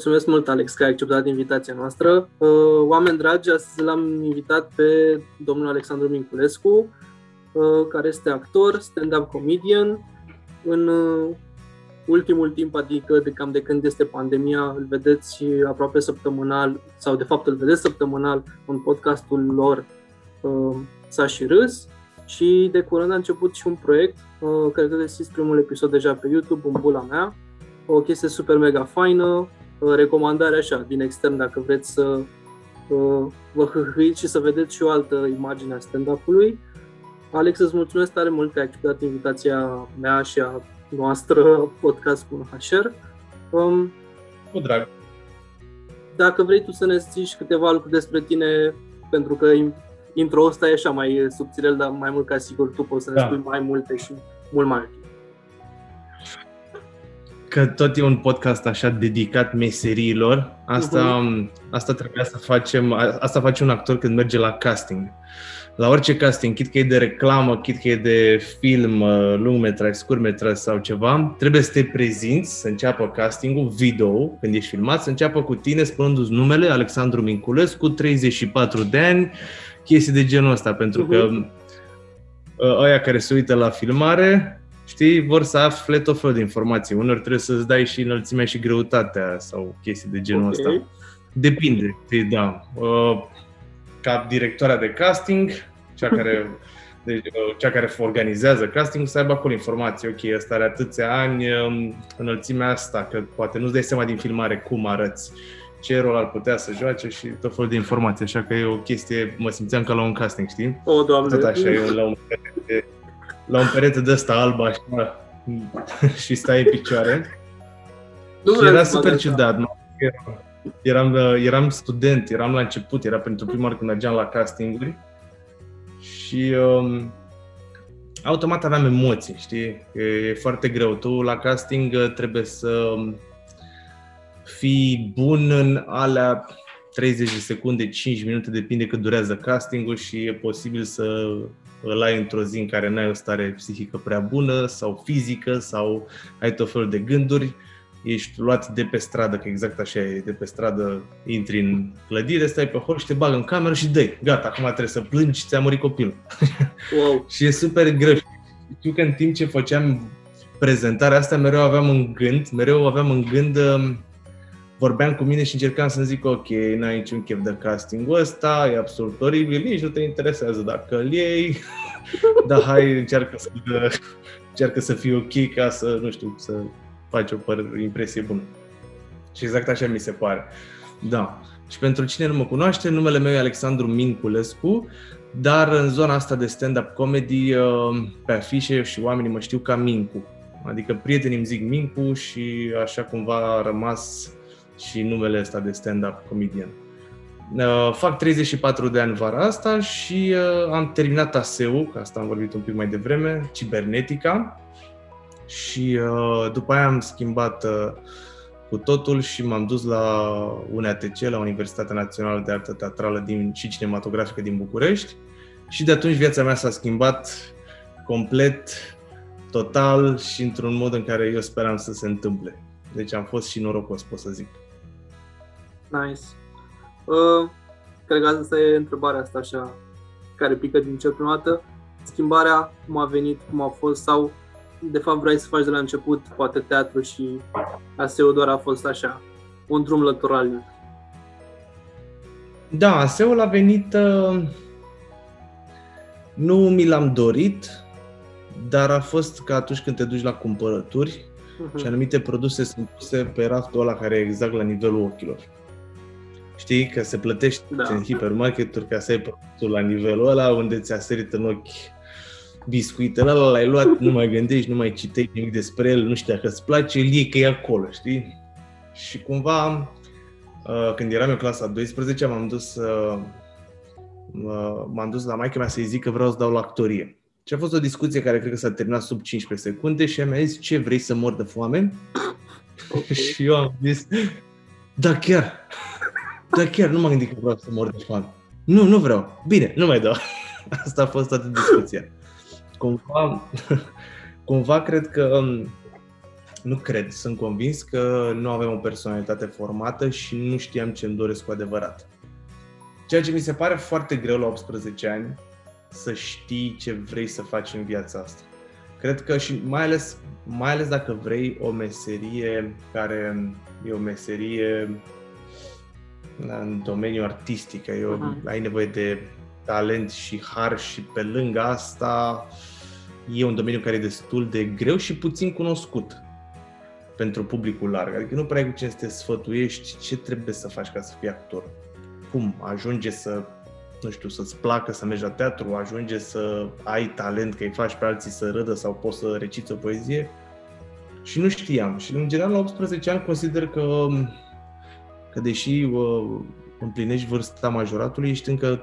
Mulțumesc mult, Alex, că ai acceptat invitația noastră. Uh, oameni dragi, astăzi l-am invitat pe domnul Alexandru Minculescu, uh, care este actor, stand-up comedian. În uh, ultimul timp, adică de cam de când este pandemia, îl vedeți aproape săptămânal, sau de fapt îl vedeți săptămânal în podcastul lor S-a și râs și de curând a început și un proiect, cred că găsiți primul episod deja pe YouTube, în bula mea, o chestie super mega faină, Uh, recomandare așa, din extern, dacă vreți să uh, vă hâhâiți și să vedeți și o altă imagine a stand-up-ului. Alex, îți mulțumesc tare mult că ai acceptat invitația mea și a noastră podcast cu HR. Um, cu drag. Dacă vrei tu să ne zici câteva lucruri despre tine, pentru că intro ăsta e așa mai subțirel, dar mai mult ca sigur tu poți să ne da. spui mai multe și mult mai că tot e un podcast așa dedicat meseriilor. Asta, uh-huh. asta trebuia să facem, asta face un actor când merge la casting. La orice casting, chit că e de reclamă, chit că e de film, uh, lungmetraj, scurtmetraj sau ceva, trebuie să te prezinți, să înceapă castingul, video, când ești filmat, să înceapă cu tine spunându-ți numele, Alexandru Minculescu, 34 de ani, chestii de genul ăsta, pentru uh-huh. că uh, ăia care se uită la filmare știi, vor să afle tot felul de informații. Unor trebuie să-ți dai și înălțimea și greutatea sau chestii de genul okay. ăsta. Depinde, știi, da. Uh, ca directoarea de casting, cea care, deci, uh, cea care organizează casting, să aibă acolo informații. Ok, ăsta are atâția ani, um, înălțimea asta, că poate nu-ți dai seama din filmare cum arăți ce rol ar putea să joace și tot felul de informații, așa că e o chestie, mă simțeam ca la un casting, știi? O, doamne! Tot așa, eu la un de, la un perete de ăsta alb așa și stai în picioare. Nu și era super ciudat. Nu? Eram, eram student, eram la început, era pentru prima oară când mergeam la castinguri și um, automat aveam emoții, știi? E, e foarte greu. Tu la casting uh, trebuie să fii bun în alea 30 de secunde, 5 minute, depinde cât durează castingul și e posibil să îl ai într-o zi în care n-ai o stare psihică prea bună sau fizică sau ai tot felul de gânduri, ești luat de pe stradă, că exact așa e, de pe stradă intri în clădire, stai pe hol și te bagă în cameră și dai, gata, acum trebuie să plângi, ți-a murit copilul. Wow. și e super greu. Știu că în timp ce făceam prezentarea asta, mereu aveam în gând, mereu aveam în gând um, vorbeam cu mine și încercam să-mi zic, ok, n-ai niciun chef de castingul ăsta, e absolut oribil, nici nu te interesează dacă îl iei, dar hai, încearcă să, încearcă să fii ok ca să, nu știu, să faci o impresie bună. Și exact așa mi se pare. Da. Și pentru cine nu mă cunoaște, numele meu e Alexandru Minculescu, dar în zona asta de stand-up comedy, uh, pe afișe și oamenii mă știu ca Mincu. Adică prietenii îmi zic Mincu și așa cumva a rămas și numele ăsta de stand-up comedian. Uh, fac 34 de ani vara asta și uh, am terminat ASEU, că asta am vorbit un pic mai devreme, cibernetica. Și uh, după aia am schimbat uh, cu totul și m-am dus la UNATC, la Universitatea Națională de Artă Teatrală din, și Cinematografică din București. Și de atunci viața mea s-a schimbat complet, total și într-un mod în care eu speram să se întâmple. Deci am fost și norocos, pot să zic. Nice. Uh, cred că asta e întrebarea asta așa, care pică din cel prima dată. Schimbarea, cum a venit, cum a fost, sau de fapt vrei să faci de la început, poate teatru și ASEO doar a fost așa, un drum lătural. Da, ASEO a venit, uh, nu mi l-am dorit, dar a fost ca atunci când te duci la cumpărături uh-huh. și anumite produse sunt puse pe raftul ăla care e exact la nivelul ochilor. Știi că se plătește da. în hipermarketuri ca să ai produsul la nivelul ăla unde ți-a sărit în ochi biscuitele ăla, l-ai luat, nu mai gândești, nu mai citești nimic despre el, nu știu dacă îți place, îl iei că e acolo, știi? Și cumva, uh, când eram în clasa 12, m-am dus, uh, m-am dus la maica mea să-i zic că vreau să dau la actorie. Și a fost o discuție care cred că s-a terminat sub 15 secunde și mi-a zis, ce vrei să mor de foame? Okay. și eu am zis, da chiar. Dar chiar nu m-am gândit că vreau să mor de foame. Nu, nu vreau. Bine, nu mai dau. Asta a fost toată discuția. Cumva, cumva cred că um, nu cred, sunt convins că nu avem o personalitate formată și nu știam ce îmi doresc cu adevărat. Ceea ce mi se pare foarte greu la 18 ani, să știi ce vrei să faci în viața asta. Cred că și mai ales, mai ales dacă vrei o meserie care e o meserie în domeniul artistic, ai, uh-huh. ai nevoie de talent și har și pe lângă asta e un domeniu care e destul de greu și puțin cunoscut pentru publicul larg. Adică nu prea ai cu cine să te sfătuiești ce trebuie să faci ca să fii actor. Cum ajunge să, nu știu, să-ți placă să mergi la teatru, ajunge să ai talent, că îi faci pe alții să râdă sau poți să reciți o poezie. Și nu știam. Și în general la 18 ani consider că, că deși uh, împlinești vârsta majoratului, ești încă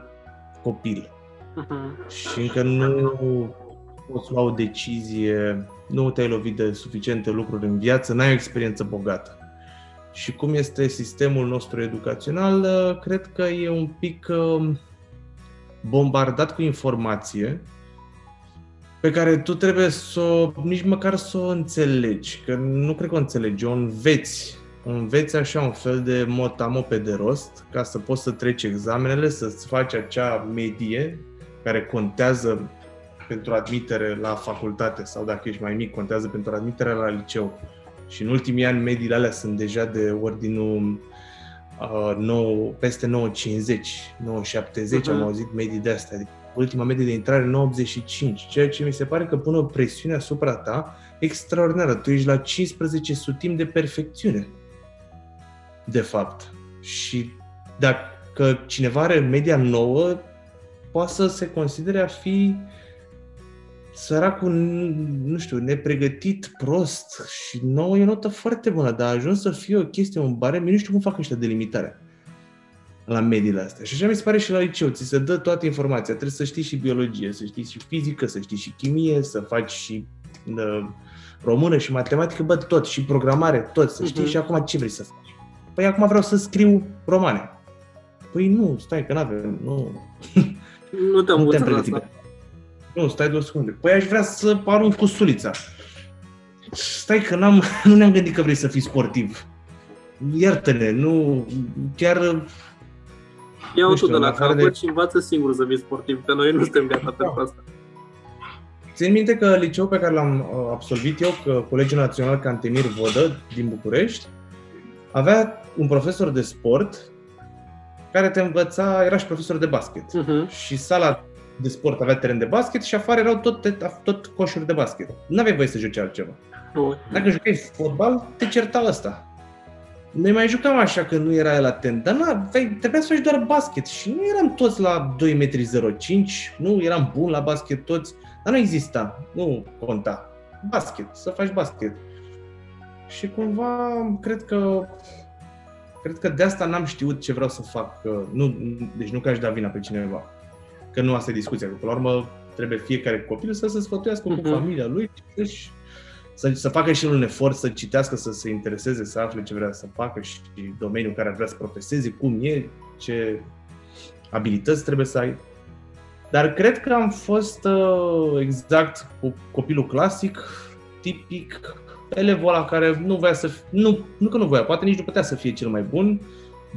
copil. Uh-huh. Și încă nu poți lua o decizie, nu te-ai lovit de suficiente lucruri în viață, n-ai o experiență bogată. Și cum este sistemul nostru educațional, cred că e un pic um, bombardat cu informație pe care tu trebuie să o, nici măcar să o înțelegi, că nu cred că o înțelegi, o înveți. O înveți așa un fel de motamo pe de rost, ca să poți să treci examenele, să-ți faci acea medie care contează pentru admitere la facultate sau dacă ești mai mic, contează pentru admiterea la liceu. Și în ultimii ani mediile alea sunt deja de ordinul uh, 9, peste 950, 970, uh-huh. am auzit medii de astea. Adică ultima medie de intrare 985, ceea ce mi se pare că pune o presiune asupra ta extraordinară. Tu ești la 15 sutim de perfecțiune, de fapt. Și dacă cineva are media nouă, poate să se considere a fi săracul, nu știu, nepregătit, prost și nouă e o notă foarte bună, dar a ajuns să fie o chestie, un barem, eu nu știu cum fac ăștia delimitarea la mediile astea. Și așa mi se pare și la liceu, ți se dă toată informația, trebuie să știi și biologie, să știi și fizică, să știi și chimie, să faci și uh, română și matematică, bă, tot, și programare, tot, să știi uh-huh. și acum ce vrei să faci. Păi acum vreau să scriu romane. Păi nu, stai că n-avem, nu. Nu te-am, nu te-am pregătit. Asta. Nu, stai două secunde. Păi aș vrea să arunc cu sulița. Stai că n-am, nu ne-am gândit că vrei să fii sportiv. Iartă-ne, nu, chiar... Ia-o tu de la capăt de... și învață singur să fii sportiv, că noi nu suntem gata da. pentru asta. Țin minte că liceul pe care l-am uh, absolvit eu, că Colegiul Național Cantemir Vodă din București, avea un profesor de sport care te învăța, era și profesor de basket. Uh-huh. Și sala de sport avea teren de basket și afară erau tot, tot coșuri de basket. Nu aveai voie să joci altceva. Dacă jucai fotbal, te certa ăsta. Noi mai jucam așa că nu era el atent, dar nu, trebuia să faci doar basket și nu eram toți la 2,05 m, nu eram bun la basket toți, dar nu exista, nu conta. Basket, să faci basket. Și cumva, cred că cred că de asta n-am știut ce vreau să fac. Nu, deci nu că aș da vina pe cineva că nu asta e discuția, că până la urmă trebuie fiecare copil să se sfătuiască uh-huh. cu mhm. familia lui și să, să facă și un efort să citească, să se intereseze, să afle ce vrea să facă și domeniul care ar vrea să profeseze, cum e, ce abilități trebuie să ai. Dar cred că am fost uh, exact cu copilul clasic, tipic, elevul ăla care nu voia să, nu, nu că nu voia, poate nici nu putea să fie cel mai bun,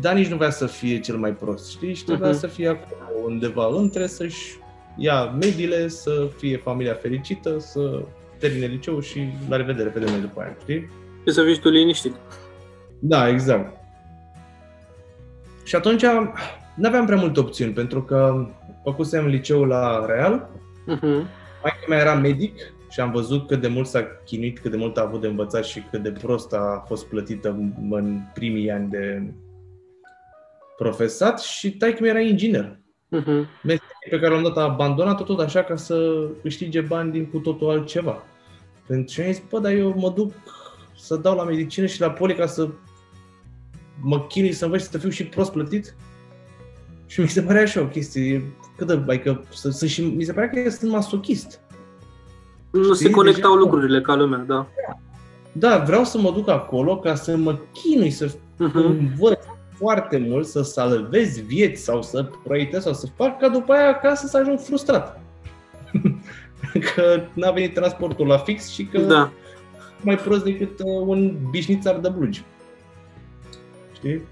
dar nici nu vrea să fie cel mai prost, știi? Și trebuia uh-huh. să fie acolo undeva între, să-și ia mediile, să fie familia fericită, să termine liceu și la revedere, pe mai după aia, știi? Și să fii tu liniștit. Da, exact. Și atunci nu aveam prea multe opțiuni, pentru că făcusem liceu la Real, uh-huh. mai mea era medic și am văzut cât de mult s-a chinuit, cât de mult a avut de învățat și cât de prost a fost plătită în primii ani de profesat și taică era inginer. Uh-huh. pe care l-am dat a abandonat tot așa ca să câștige bani din cu totul altceva. Pentru că am zis, bă, dar eu mă duc să dau la medicină și la poli ca să mă chinui să învăț să fiu și prost plătit. Și mi se părea așa o chestie, cât de, adică, să, să, și mi se părea că sunt masochist. Nu Știi? se conectau Deja, lucrurile ca lumea, da. Da, vreau să mă duc acolo ca să mă chinui, să uh-huh. învăț, foarte mult să salvezi vieți sau să proiectezi sau să fac ca după aia acasă să ajung frustrat. că n-a venit transportul la fix și că da. mai prost decât uh, un bișnițar de blugi. Știi?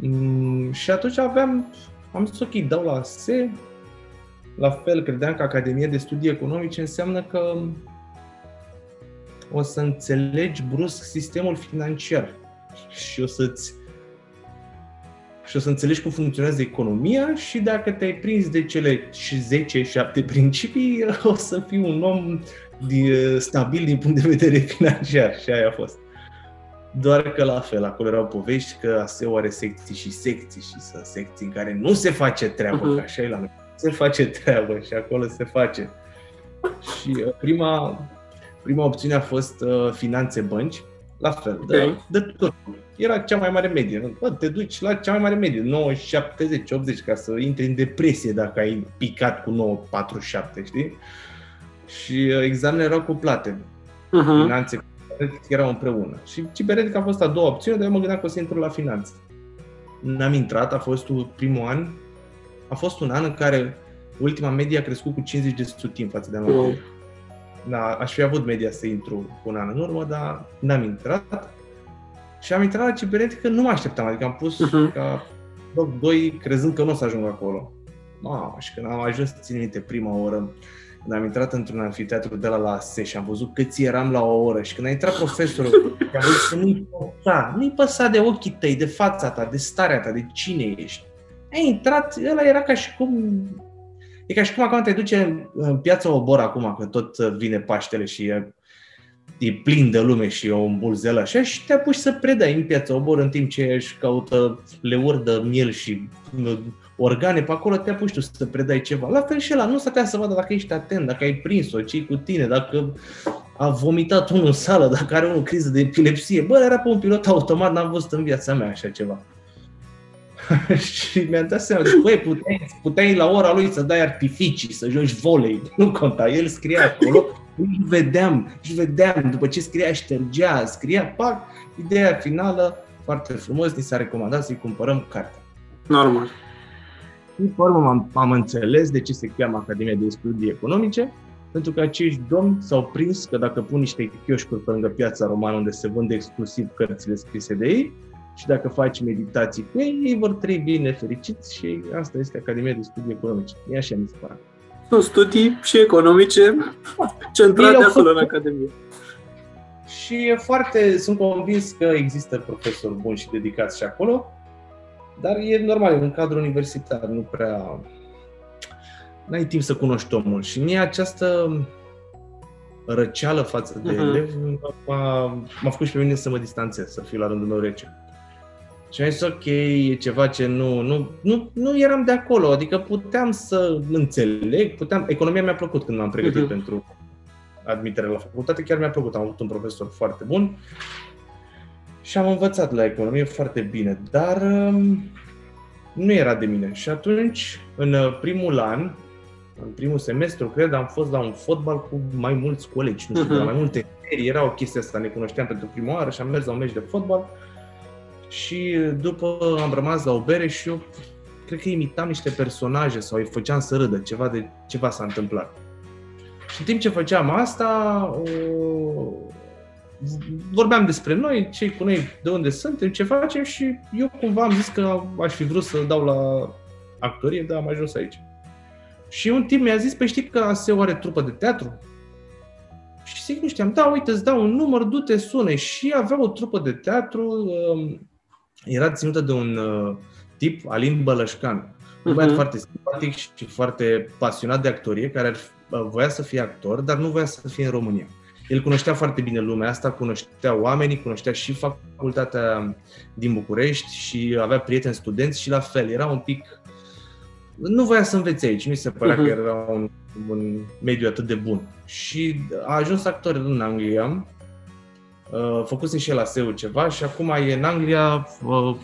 Mm, și atunci aveam, am zis ok, dau la SE, la fel credeam că Academia de Studii Economice înseamnă că o să înțelegi brusc sistemul financiar și o să-ți și o să înțelegi cum funcționează economia și dacă te-ai prins de cele 10-7 principii, o să fii un om stabil din punct de vedere financiar și aia a fost. Doar că la fel, acolo erau povești că ASEO are secții și secții și sunt secții în care nu se face treabă, uh-huh. că așa e la noi. Se face treabă și acolo se face. Și uh, prima, prima opțiune a fost uh, finanțe bănci, la fel, okay. de, de tot. Era cea mai mare medie. Bă, te duci la cea mai mare medie, 9, 70, 80, ca să intri în depresie dacă ai picat cu 9, 47, știi? Și uh, examenele erau cuplate. Uh-huh. Finanțe erau împreună. Și cibernetică a fost a doua opțiune, dar eu mă gândeam că o să intru la finanțe. N-am intrat, a fost primul an, a fost un an în care ultima medie a crescut cu 50 de sutim față de anul oh. Da, aș fi avut media să intru cu un an în urmă, dar n-am intrat. Și am intrat la cibernetică, nu mă așteptam, adică am pus uh-huh. ca loc 2, crezând că nu o să ajung acolo. Mamă, și când am ajuns, țin minte, prima oră, când am intrat într-un anfiteatru de la la ASE și am văzut câți eram la o oră și când a intrat profesorul, am văzut că nu-i păsa, nu-i păsa de ochii tăi, de fața ta, de starea ta, de cine ești. A intrat, ăla era ca și cum E ca și cum acum te duce în piața Obor acum, că tot vine Paștele și e, e plin de lume și e o îmbulzelă așa și te apuci să predai în piața Obor în timp ce își caută leuri de miel și uh, organe pe acolo, te apuci tu să predai ceva. La fel și la nu stătea să vadă dacă ești atent, dacă ai prins-o, ce cu tine, dacă a vomitat unul în sală, dacă are o criză de epilepsie. Bă, era pe un pilot automat, n-am văzut în viața mea așa ceva. și mi-am dat seama, zic, băi, puteai, puteai la ora lui să dai artificii, să joci volei, nu conta, el scria acolo, își vedeam, își vedeam, după ce scria, ștergea, scria, pac, ideea finală, foarte frumos, ni s-a recomandat să-i cumpărăm cartea. Normal. În formă am, am înțeles de ce se cheamă Academia de Studii Economice, pentru că acești domni s-au prins că dacă pun niște chioșcuri pe lângă piața romană unde se vând exclusiv cărțile scrise de ei, și dacă faci meditații cu ei, ei vor trăi bine, fericiți și asta este Academia de Studii Economice. E așa mi se pare. Sunt studii și economice centrate acolo în Academie. Și e foarte, sunt convins că există profesori buni și dedicați și acolo, dar e normal, în cadrul universitar, nu prea... N-ai timp să cunoști omul și mie această răceală față de uh-huh. elevi m-a, m-a făcut și pe mine să mă distanțez, să fiu la rândul meu rece. Și am zis, ok, e ceva ce nu, nu, nu, nu eram de acolo, adică puteam să înțeleg, puteam, economia mi-a plăcut când m-am pregătit uh-huh. pentru admitere la facultate, chiar mi-a plăcut, am avut un profesor foarte bun și am învățat la economie foarte bine, dar um, nu era de mine. Și atunci, în uh, primul an, în primul semestru, cred, am fost la un fotbal cu mai mulți colegi, nu știu, uh-huh. la mai multe serii, era o chestie asta, ne cunoșteam pentru prima oară și am mers la un meci de fotbal și după am rămas la o bere și eu cred că imitam niște personaje sau îi făceam să râdă, ceva, de, ceva s-a întâmplat. Și în timp ce făceam asta, o... vorbeam despre noi, cei cu noi, de unde suntem, ce facem și eu cumva am zis că aș fi vrut să dau la actorie, dar am ajuns aici. Și un timp mi-a zis, pe păi știi că ASEO are trupă de teatru? Și zic, nu știam, da, uite, îți dau un număr, du-te, sune. Și avea o trupă de teatru, um, era ținută de un uh, tip, Alin Bălășcan. Un băiat uh-huh. foarte simpatic și foarte pasionat de actorie, care ar, uh, voia să fie actor, dar nu voia să fie în România. El cunoștea foarte bine lumea asta, cunoștea oamenii, cunoștea și facultatea din București și avea prieteni studenți și la fel, era un pic... Nu voia să învețe aici, nu se părea uh-huh. că era un, un mediu atât de bun. Și a ajuns actor în Anglia, Uh, făcuse și el la SEU ceva și acum e în Anglia, uh,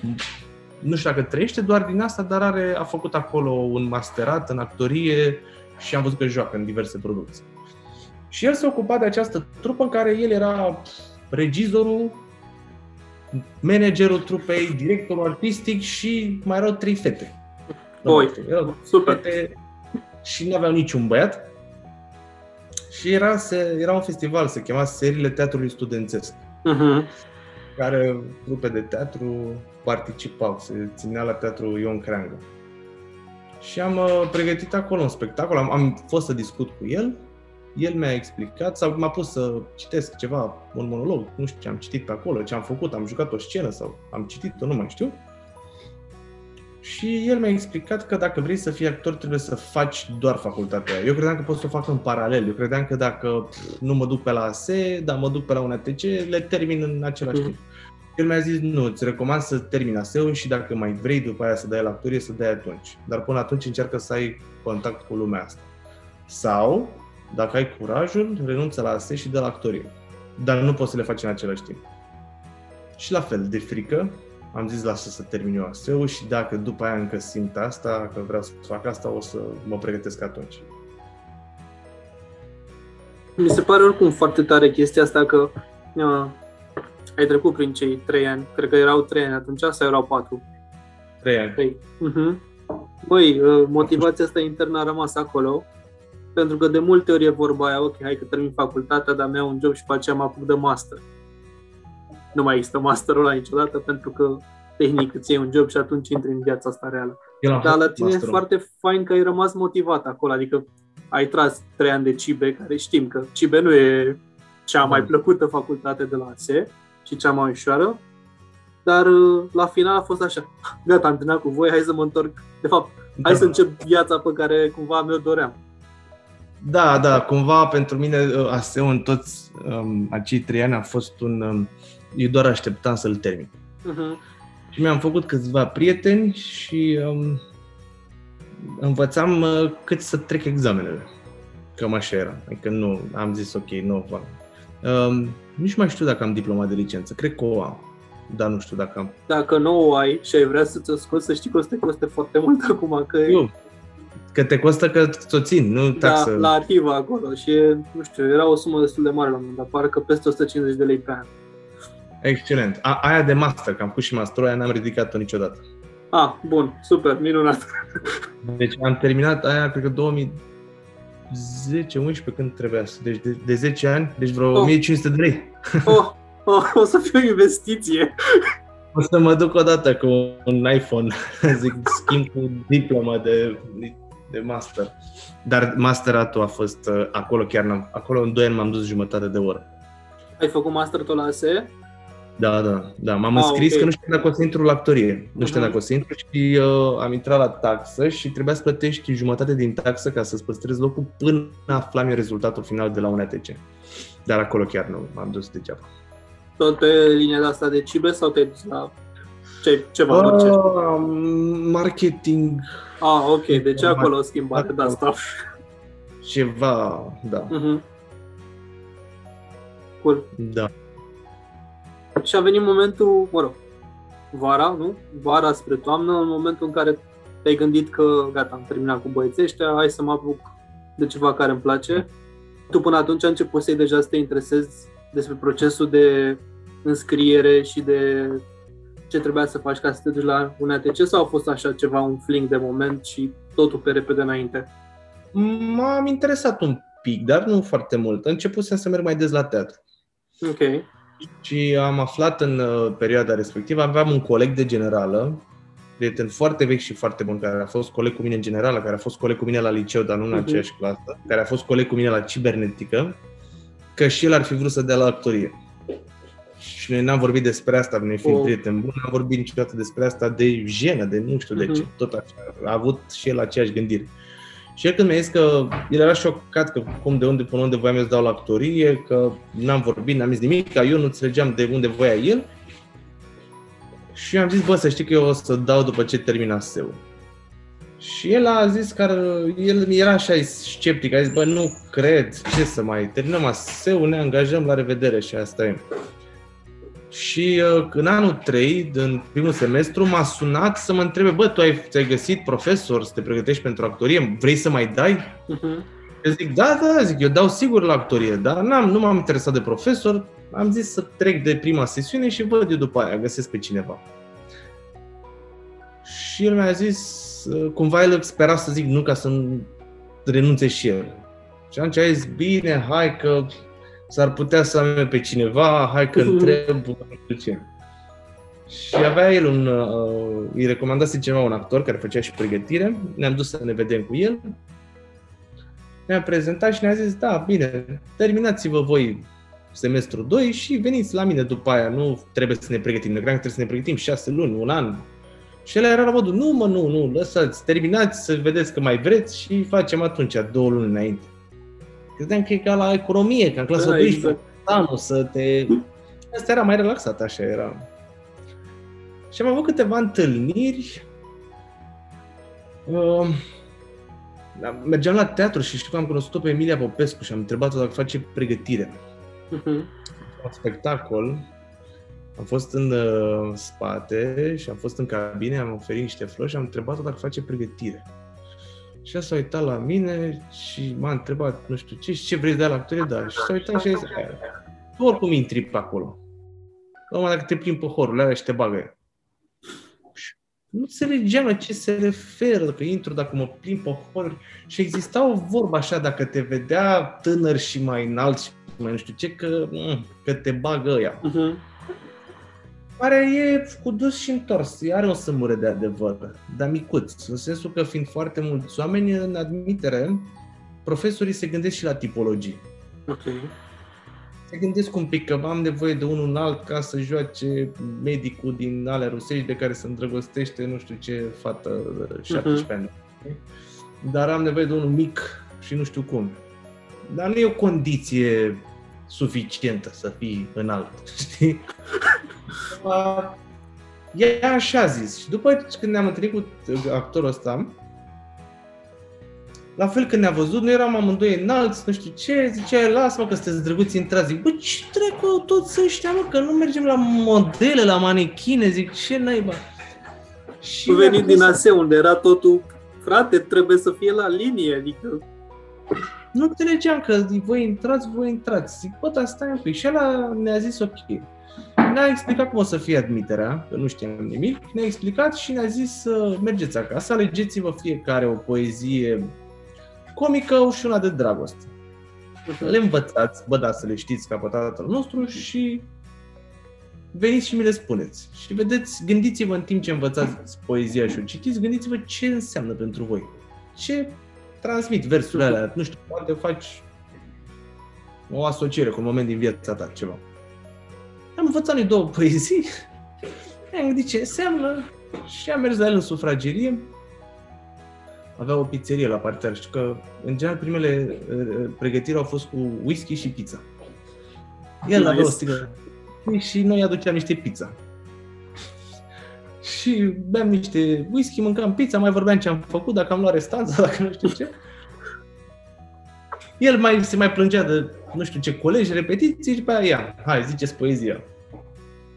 nu știu dacă trăiește doar din asta, dar are, a făcut acolo un masterat în actorie și am văzut că joacă în diverse producții. Și el se ocupa de această trupă în care el era regizorul, managerul trupei, directorul artistic și mai erau trei fete. Oi, super! Fete și nu aveau niciun băiat. Și era, se, era un festival, se chema Seriile Teatrului Studențesc, Mhm. care grupe de teatru participau, se ținea la Teatrul Ion Creangă. Și am uh, pregătit acolo un spectacol, am, am fost să discut cu el, el mi-a explicat sau m-a pus să citesc ceva, un monolog, nu știu ce am citit pe acolo, ce am făcut, am jucat o scenă sau am citit-o, nu mai știu. Și el mi-a explicat că dacă vrei să fii actor, trebuie să faci doar facultatea aia. Eu credeam că pot să o fac în paralel. Eu credeam că dacă pf, nu mă duc pe la ASE, dar mă duc pe la un ATC, le termin în același Mhm. timp. El mi-a zis, nu, îți recomand să termini ASE-ul și dacă mai vrei după aia să dai la actorie, să dai atunci. Dar până atunci încearcă să ai contact cu lumea asta. Sau, dacă ai curajul, renunță la ASE și de la actorie. Dar nu poți să le faci în același timp. Și la fel, de frică, am zis lasă să termin eu ASE-ul și dacă după aia încă simt asta, că vreau să fac asta, o să mă pregătesc atunci. Mi se pare oricum foarte tare chestia asta că uh, ai trecut prin cei trei ani. Cred că erau trei ani atunci sau erau patru? Trei ani. Trei. Uh-huh. Băi, uh, motivația asta internă a rămas acolo. Pentru că de multe ori e vorba aia, ok, hai că termin facultatea, dar mi-au un job și pe aceea mă apuc de master. Nu mai există masterul ăla niciodată pentru că tehnic îți iei un job și atunci intri în viața asta reală. El a Dar la făcut tine e masterul. foarte fain că ai rămas motivat acolo, adică ai tras trei ani de CIBE, care știm că CIBE nu e cea mai Da. plăcută facultate de la ASE, ci cea mai ușoară, dar uh, la final a fost așa, gata, am terminat cu voi, hai să mă întorc, de fapt, hai Da. să încep viața pe care cumva mi-o doream. Da, da, cumva pentru mine uh, ASE-ul în toți um, acei trei ani a fost un... Um, eu doar așteptam să-l termin. Uh-huh. Și mi-am făcut câțiva prieteni și um, învățam uh, cât să trec examenele. Cam așa era. Adică nu, am zis ok, nu o fac. Um, nici mai știu dacă am diploma de licență. Cred că o am. Dar nu știu dacă am. Dacă nu o ai și ai vrea să ți-o scoți, să știi că o să te coste foarte mult acum, că e Eu, că te costă că ți-o țin, nu da, taxă. la arhivă acolo și e, nu știu, era o sumă destul de mare la un moment dat, parcă peste 150 de lei pe an. Excelent. A, aia de master, că am făcut și masterul, aia n-am ridicat-o niciodată. Ah, bun, super, minunat. Deci am terminat aia, cred că 2010-11 când trebuia să... Deci de, de 10 ani, deci vreo Oh. 1500 de lei. Oh, oh, o să fie o investiție. O să mă duc o dată cu un iPhone, zic, schimb cu diploma de, de master. Dar masteratul a fost uh, acolo chiar n-am, acolo în 2 ani m-am dus jumătate de oră. Ai făcut master tot la ASE? Da, da, da. M-am Ah, înscris ok. că nu știu dacă o să intru la actorie. Nu știu Mhm. dacă o să intru și uh, am intrat la taxă și trebuia să plătești jumătate din taxă ca să-ți păstrezi locul până aflam eu rezultatul final de la un ATC. Dar acolo chiar nu m-am dus degeaba. Tot pe linia de asta de cibe sau te-ai dus la ce, ceva în orice? Uh, marketing, Ah, ok, deci acolo o schimbat de asta. ceva, da, Mhm. Cool. da. Și a venit momentul, mă rog, vara, nu? Vara spre toamnă, în momentul în care te-ai gândit că gata, am terminat cu băieții ăștia, hai să mă apuc de ceva care îmi place. Tu până atunci ai început să deja să te interesezi despre procesul de înscriere și de ce trebuia să faci ca să te duci la un ATC sau a fost așa ceva, un fling de moment și totul pe repede înainte? M-am interesat un pic, dar nu foarte mult. Începusem să merg mai des la teatru. Ok. Și am aflat în uh, perioada respectivă, aveam un coleg de generală, prieten foarte vechi și foarte bun, care a fost coleg cu mine în generală, care a fost coleg cu mine la liceu, dar nu în Mhm. aceeași clasă, care a fost coleg cu mine la cibernetică, că și el ar fi vrut să dea la actorie. Și noi n-am vorbit despre asta, noi fiind Oh. prieten bun, n-am vorbit niciodată despre asta de jenă, de nu știu de ce, Mhm. tot așa. A avut și el aceeași gândire. Și el când mi-a zis că el era șocat că cum de unde până unde voiam eu să dau la actorie, că n-am vorbit, n-am zis nimic, că eu nu înțelegeam de unde voia el. Și eu am zis, bă, să știi că eu o să dau după ce termin ASEU. Și el a zis că ar- el era așa sceptic, a zis, bă, nu cred, ce să mai terminăm ASEU, ne angajăm, la revedere și asta e. Și uh, în anul 3, în primul semestru, m-a sunat să mă întrebe, bă, tu ai, ți-ai găsit profesor să te pregătești pentru actorie, vrei să mai dai? Mhm. Eu zic, da, da, zic, eu dau sigur la actorie, dar n-am, nu m-am interesat de profesor, am zis să trec de prima sesiune și văd eu după aia, găsesc pe cineva. Și el mi-a zis, uh, cumva el spera să zic nu ca să nu renunțe și el. Și atunci a zis, bine, hai că s-ar putea să am pe cineva, hai că întreb, ce. Și avea el un, uh, îi recomandase cineva un actor care făcea și pregătire, ne-am dus să ne vedem cu el, ne-a prezentat și ne-a zis, da, bine, terminați-vă voi semestru 2 și veniți la mine după aia, nu trebuie să ne pregătim, ne credeam că trebuie să ne pregătim 6 luni, un an. Și el era la modul, nu mă, nu, nu, lăsați, terminați să vedeți că mai vreți și facem atunci, două luni înainte. Credeam că e ca la economie, ca în clasa da, 12, exact. anul, să te... Asta era mai relaxat, așa era. Și am avut câteva întâlniri. Uh, mergeam la teatru și știu că am cunoscut-o pe Emilia Popescu și am întrebat-o dacă face pregătire. Uh-huh. Un spectacol. Am fost în uh, spate și am fost în cabine, am oferit niște flori și am întrebat-o dacă face pregătire. Și ea s-a uitat la mine și m-a întrebat, nu știu ce, și ce vrei de la actorie, da. Și s-a uitat și a zis, tu oricum intri pe acolo. Numai dacă te plimbi pe horurile alea și te bagă nu înțelegeam la ce se referă, dacă intru, dacă mă plimb pe horuri. Și exista o vorbă așa, dacă te vedea tânăr și mai înalt și mai nu știu ce, că, mm, că te bagă ăia. Uh-huh. Care e cu dus și întors, are o sămură de adevăr, dar micuț, în sensul că fiind foarte mulți oameni în admitere, profesorii se gândesc și la tipologii. Okay se gândesc un pic că am nevoie de unul înalt ca să joace medicul din alea rusești de care se îndrăgostește nu știu ce fată de 17 uh-huh. ani. Dar am nevoie de unul mic și nu știu cum. Dar nu e o condiție suficientă să fii înalt, știi? E așa zis. Și după când ne-am întâlnit cu actorul ăsta, la fel când ne-a văzut, noi eram amândoi înalți, nu știu ce, zicea, lasă-mă că sunteți drăguți, intrați. Zic, bă, ce trecu toți ăștia, mă, că nu mergem la modele, la manechine, zic, ce naiba. Și venit din ASE, unde era totul, frate, trebuie să fie la linie, adică... Nu înțelegeam că zic, voi intrați, voi intrați. Zic, bă, dar stai un pic. Și ăla ne-a zis ok. Ne-a explicat cum o să fie admiterea, că nu știam nimic. Ne-a explicat și ne-a zis să mergeți acasă, alegeți-vă fiecare o poezie comică și una de dragoste. Uh-huh. Le învățați, bă, da, să le știți ca pe tatăl nostru și veniți și mi le spuneți. Și vedeți, gândiți-vă în timp ce învățați poezia și o citiți, gândiți-vă ce înseamnă pentru voi. Ce transmit versurile alea, nu știu, poate faci o asociere cu un moment din viața ta, ceva. Am învățat noi două poezii, am gândit ce înseamnă și am mers la el în sufragerie avea o pizzerie la parter. Știu că, în general, primele uh, pregătiri au fost cu whisky și pizza. El nice. avea o sticlă și noi aduceam niște pizza. și beam niște whisky, mâncam pizza, mai vorbeam ce am făcut, dacă am luat restanța, dacă nu știu ce. El mai, se mai plângea de nu știu ce colegi, repetiții și după aia, ia, hai, ziceți poezia.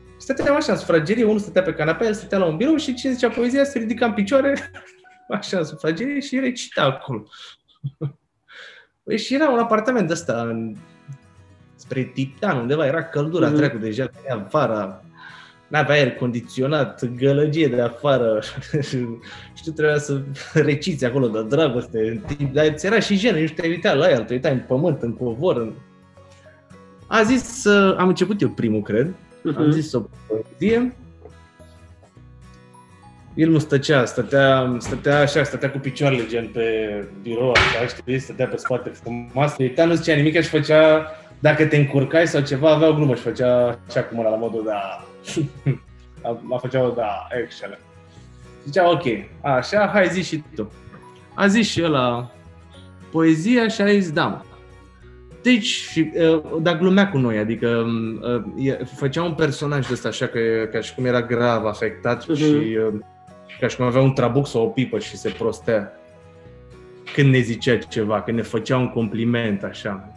Și stăteam așa în sufragerie, unul stătea pe canapea, el stătea la un birou și ce zicea poezia, se ridica în picioare așa în sufragerie și recita acolo. Păi și era un apartament de ăsta în, spre Titan, undeva era căldura, mm-hmm. treacu deja, era vara, n-avea aer condiționat, gălăgie de afară și tu trebuia să reciți acolo de dragoste, dar ți era și jenă, nu te uitai la el, te uitai în pământ, în covor. În... A zis, am început eu primul, cred, uh-huh. am zis o poezie el nu stăcea, stătea, stătea așa, stătea cu picioarele gen pe birou, așa, știi, stătea pe spate frumos. Uita, nu zicea nimic și făcea, dacă te încurcai sau ceva, avea o glumă și făcea așa cu mâna la modul, da, a făcea o da, excelent. Zicea, ok, așa, hai zi și tu. A zis și ăla poezia și a zis, da, deci, și, uh, dar glumea cu noi, adică uh, făcea un personaj de ăsta așa, că, ca și cum era grav afectat uh-huh. și uh, ca și cum avea un trabuc sau o pipă și se prostea când ne zicea ceva, când ne făcea un compliment așa.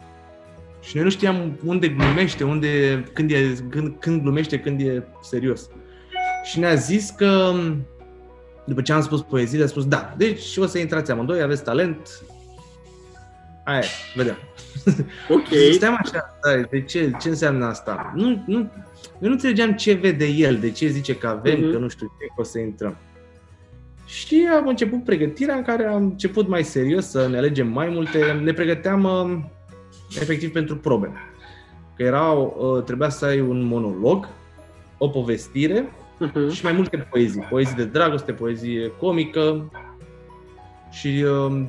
Și noi nu știam unde glumește, unde, când, e, când, când glumește, când e serios. Și ne-a zis că, după ce am spus poezie, a spus, da, deci o să intrați amândoi, aveți talent, aia, vedem. Ok. Stai așa, da, de ce, ce înseamnă asta? Nu, nu, eu nu înțelegeam ce vede el, de ce zice că avem, uh-huh. că nu știu ce, că o să intrăm. Și am început pregătirea în care am început mai serios să ne alegem mai multe. Ne pregăteam uh, efectiv pentru probe. Că erau, uh, trebuia să ai un monolog, o povestire uh-huh. și mai multe poezii. Poezii de dragoste, poezie comică și uh,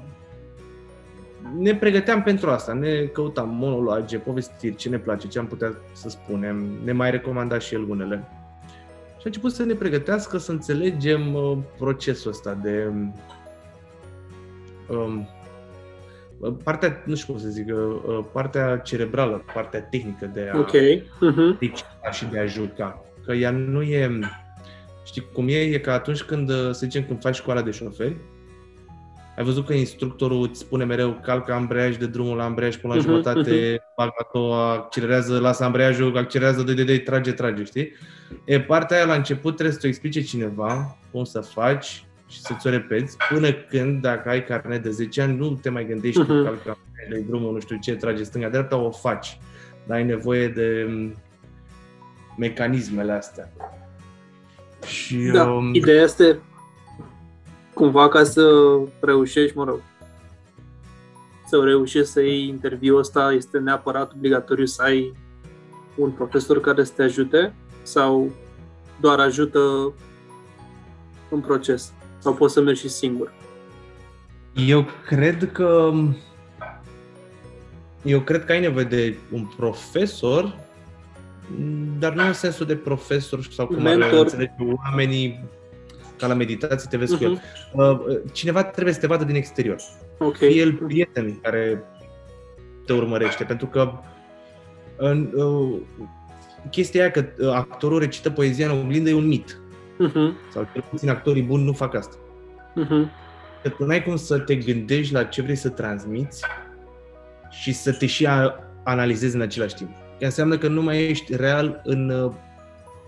ne pregăteam pentru asta, ne căutam monologe, povestiri, ce ne place, ce am putea să spunem, ne mai recomanda și el unele. Și a început să ne pregătească să înțelegem uh, procesul ăsta de um, partea, nu știu cum să zic, uh, partea cerebrală, partea tehnică de a okay. uh-huh. și de a juca. Că ea nu e, știi cum e, e că atunci când, să zicem, când faci școala de șoferi, ai văzut că instructorul îți spune mereu calcă ambreiaj de drumul la ambreiaj până la uh-huh, jumătate, uh-huh. bagă a doua, accelerează, lasă ambreiajul, accelerează, de, de, de, trage, trage, știi? E, partea aia la început trebuie să o explice cineva cum să faci și să-ți o repeți până când, dacă ai carnet de 10 ani, nu te mai gândești uh-huh. că calcă de drumul, nu știu ce, trage stânga-dreapta, o faci. Dar ai nevoie de mecanismele astea. Și, da, um... ideea este cumva ca să reușești, mă rog, să reușești să iei interviul ăsta, este neapărat obligatoriu să ai un profesor care să te ajute sau doar ajută în proces? Sau poți să mergi și singur? Eu cred că eu cred că ai nevoie de un profesor, dar nu în sensul de profesor sau cum Mentor. ar înțelege oamenii ca la meditație, te vezi uh-huh. cu el. Mhm. Uh, cineva trebuie să te vadă din exterior. Okay. Fie el prieten care te urmărește, pentru că în, uh, chestia aia că uh, actorul recită poezia în oglindă e un mit. Uh-huh. Sau cel puțin actorii buni nu fac asta. Uh-huh. Că tu n-ai cum să te gândești la ce vrei să transmiți și să te și analizezi în același timp. Că înseamnă că nu mai ești real în, uh,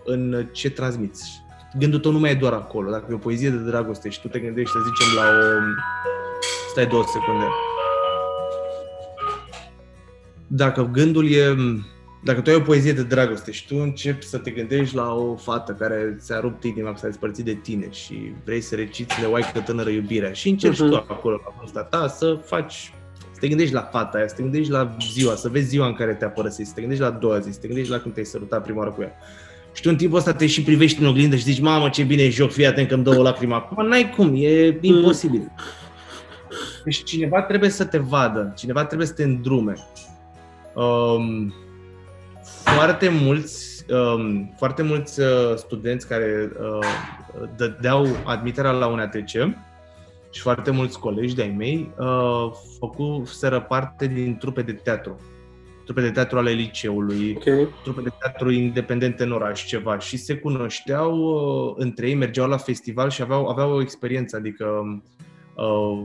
în ce transmiți gândul tău nu mai e doar acolo. Dacă e o poezie de dragoste și tu te gândești, să zicem, la o... Stai două secunde. Dacă gândul e... Dacă tu ai o poezie de dragoste și tu începi să te gândești la o fată care ți-a rupt inima, că s-a despărțit de tine și vrei să reciți că tânără iubirea și încerci uh-huh. tu acolo, la vârsta ta, să faci să te gândești la fata aia, să te gândești la ziua, să vezi ziua în care te-a părăsit, să te gândești la a doua zi, să te gândești la când te-ai sărutat prima oară cu ea. Și tu în timpul ăsta te și privești în oglindă și zici, mamă, ce bine joc, fii atent că îmi dă o lacrimă acum. N-ai cum, e imposibil. Deci cineva trebuie să te vadă, cineva trebuie să te îndrume. Um, foarte mulți, um, foarte mulți uh, studenți care uh, dădeau admiterea la un ATC și foarte mulți colegi de-ai mei uh, făcuseră parte din trupe de teatru trupe de teatru ale liceului, okay. trupe de teatru independente în oraș, ceva. Și se cunoșteau uh, între ei, mergeau la festival și aveau, aveau o experiență, adică uh,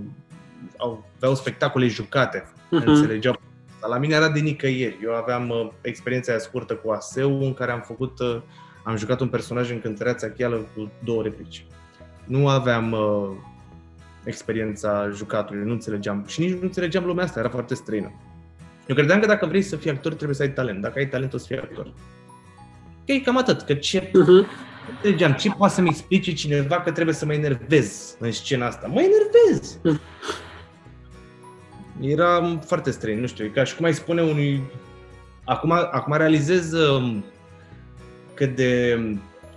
aveau spectacole jucate, uh-huh. înțelegeau. La mine era de nicăieri. Eu aveam uh, experiența aia scurtă cu ASEU, în care am făcut, uh, am jucat un personaj în cântăreața cheală cu două replici. Nu aveam uh, experiența jucatului, nu înțelegeam. Și nici nu înțelegeam lumea asta, era foarte străină. Eu credeam că dacă vrei să fii actor, trebuie să ai talent. Dacă ai talent, o să fii actor. Ok, cam atât. Că ce... Uh-huh. ce poate să-mi explice cineva că trebuie să mă enervez în scena asta? Mă enervez! Uh-huh. Era foarte străin, nu știu, e ca și cum ai spune unui... Acum, acum realizez um, cât de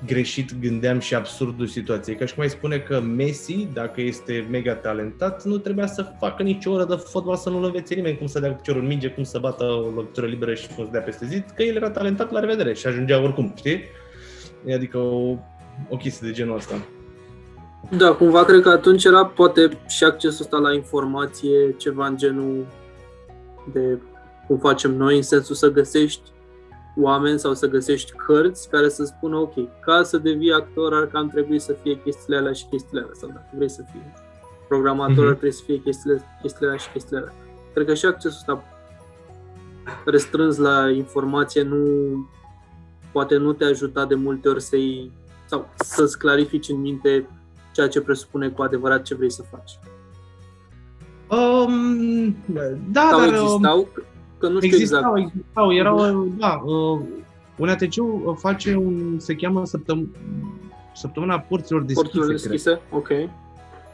greșit gândeam și absurdul situației. Ca și cum ai spune că Messi, dacă este mega talentat, nu trebuia să facă nicio oră de fotbal să nu-l învețe nimeni cum să dea piciorul în minge, cum să bată o lovitură liberă și cum să dea peste zi, că el era talentat la revedere și ajungea oricum, știi? Adică o, o chestie de genul ăsta. Da, cumva cred că atunci era poate și accesul ăsta la informație, ceva în genul de cum facem noi, în sensul să găsești oameni sau să găsești cărți care să spună, ok, ca să devii actor ar cam trebui să fie chestiile alea și chestiile alea, sau dacă vrei să fii programator mm-hmm. ar trebui să fie chestiile, chestiile alea și chestiile alea. Cred că și accesul ăsta restrâns la informație nu poate nu te ajuta de multe ori să-i sau să-ți clarifici în minte ceea ce presupune cu adevărat ce vrei să faci. Um, da, sau dar, existau, um Că nu știu existau, exact. Existau, erau, da, uh, un ATC face un, se cheamă săptăm, săptămâna porților deschise. Porților deschise, ok.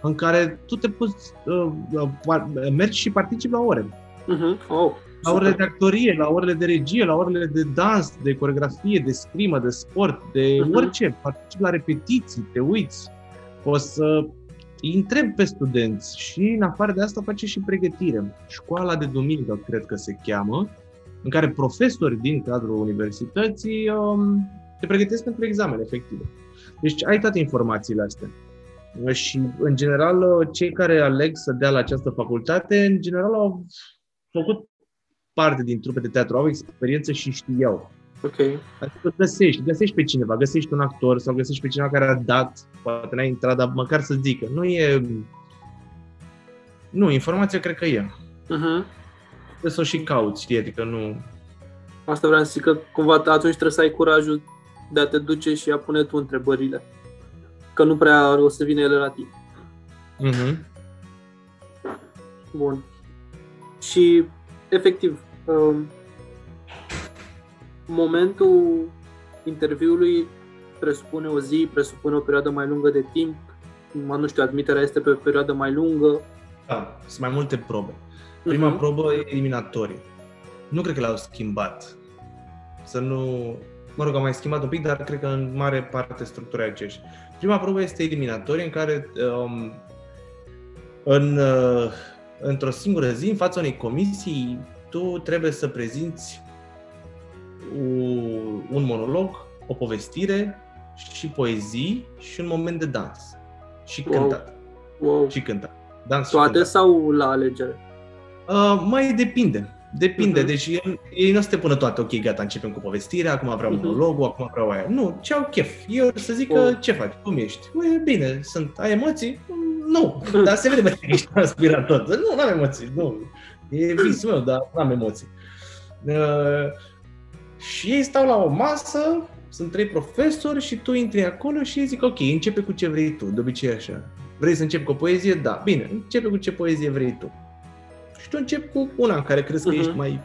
în care tu te poți uh, uh, mergi și participi la ore. Uh-huh. Oh, la orele de actorie, la orele de regie, la orele de dans, de coregrafie, de scrimă, de sport, de uh-huh. orice. Participi la repetiții, te uiți. O să îi întreb pe studenți și în afară de asta face și pregătire. Școala de duminică, cred că se cheamă, în care profesori din cadrul universității um, te pregătesc pentru examene efective. Deci ai toate informațiile astea. Și, în general, cei care aleg să dea la această facultate, în general, au făcut parte din trupe de teatru, au experiență și știau. Ok. Adică găsești, găsești pe cineva, găsești un actor sau găsești pe cineva care a dat, poate n-a intrat, dar măcar să zică. Nu e... Nu, informația cred că e. Uh-huh. Trebuie să o și cauți, știi, adică nu... Asta vreau să zic că cumva atunci trebuie să ai curajul de a te duce și a pune tu întrebările. Că nu prea o să vină ele la tine. Uh-huh. Bun. Și, efectiv, um, momentul interviului presupune o zi, presupune o perioadă mai lungă de timp, mă, nu știu, admiterea este pe o perioadă mai lungă. Da, sunt mai multe probe. Prima uh-huh. probă e eliminatorie. Nu cred că l-au schimbat. Să nu... Mă rog, am mai schimbat un pic, dar cred că în mare parte structura e aceeași. Prima probă este eliminatorie, în care um, în, uh, într-o singură zi, în fața unei comisii, tu trebuie să prezinți un monolog, o povestire și poezii și un moment de dans. Și wow. cântat. Wow. Și cântat. Dans Toate și cântat. sau la alegere? Uh, mai depinde. Depinde. Uh-huh. Deci ei, ei nu se te pună toate, ok, gata, începem cu povestirea, acum vreau uh-huh. monologul, acum vreau aia. Nu, ce au chef. Eu să zic wow. că ce faci, cum ești? Ui, bine, sunt, ai emoții? Nu, dar se vede că ești transpirat tot. Nu, nu am emoții, nu. E visul meu, dar nu am emoții. Uh, și ei stau la o masă, sunt trei profesori și tu intri acolo și ei zic, ok, începe cu ce vrei tu, de obicei așa. Vrei să începi cu o poezie? Da. Bine, începe cu ce poezie vrei tu. Și tu începi cu una în care crezi că uh-huh. ești mai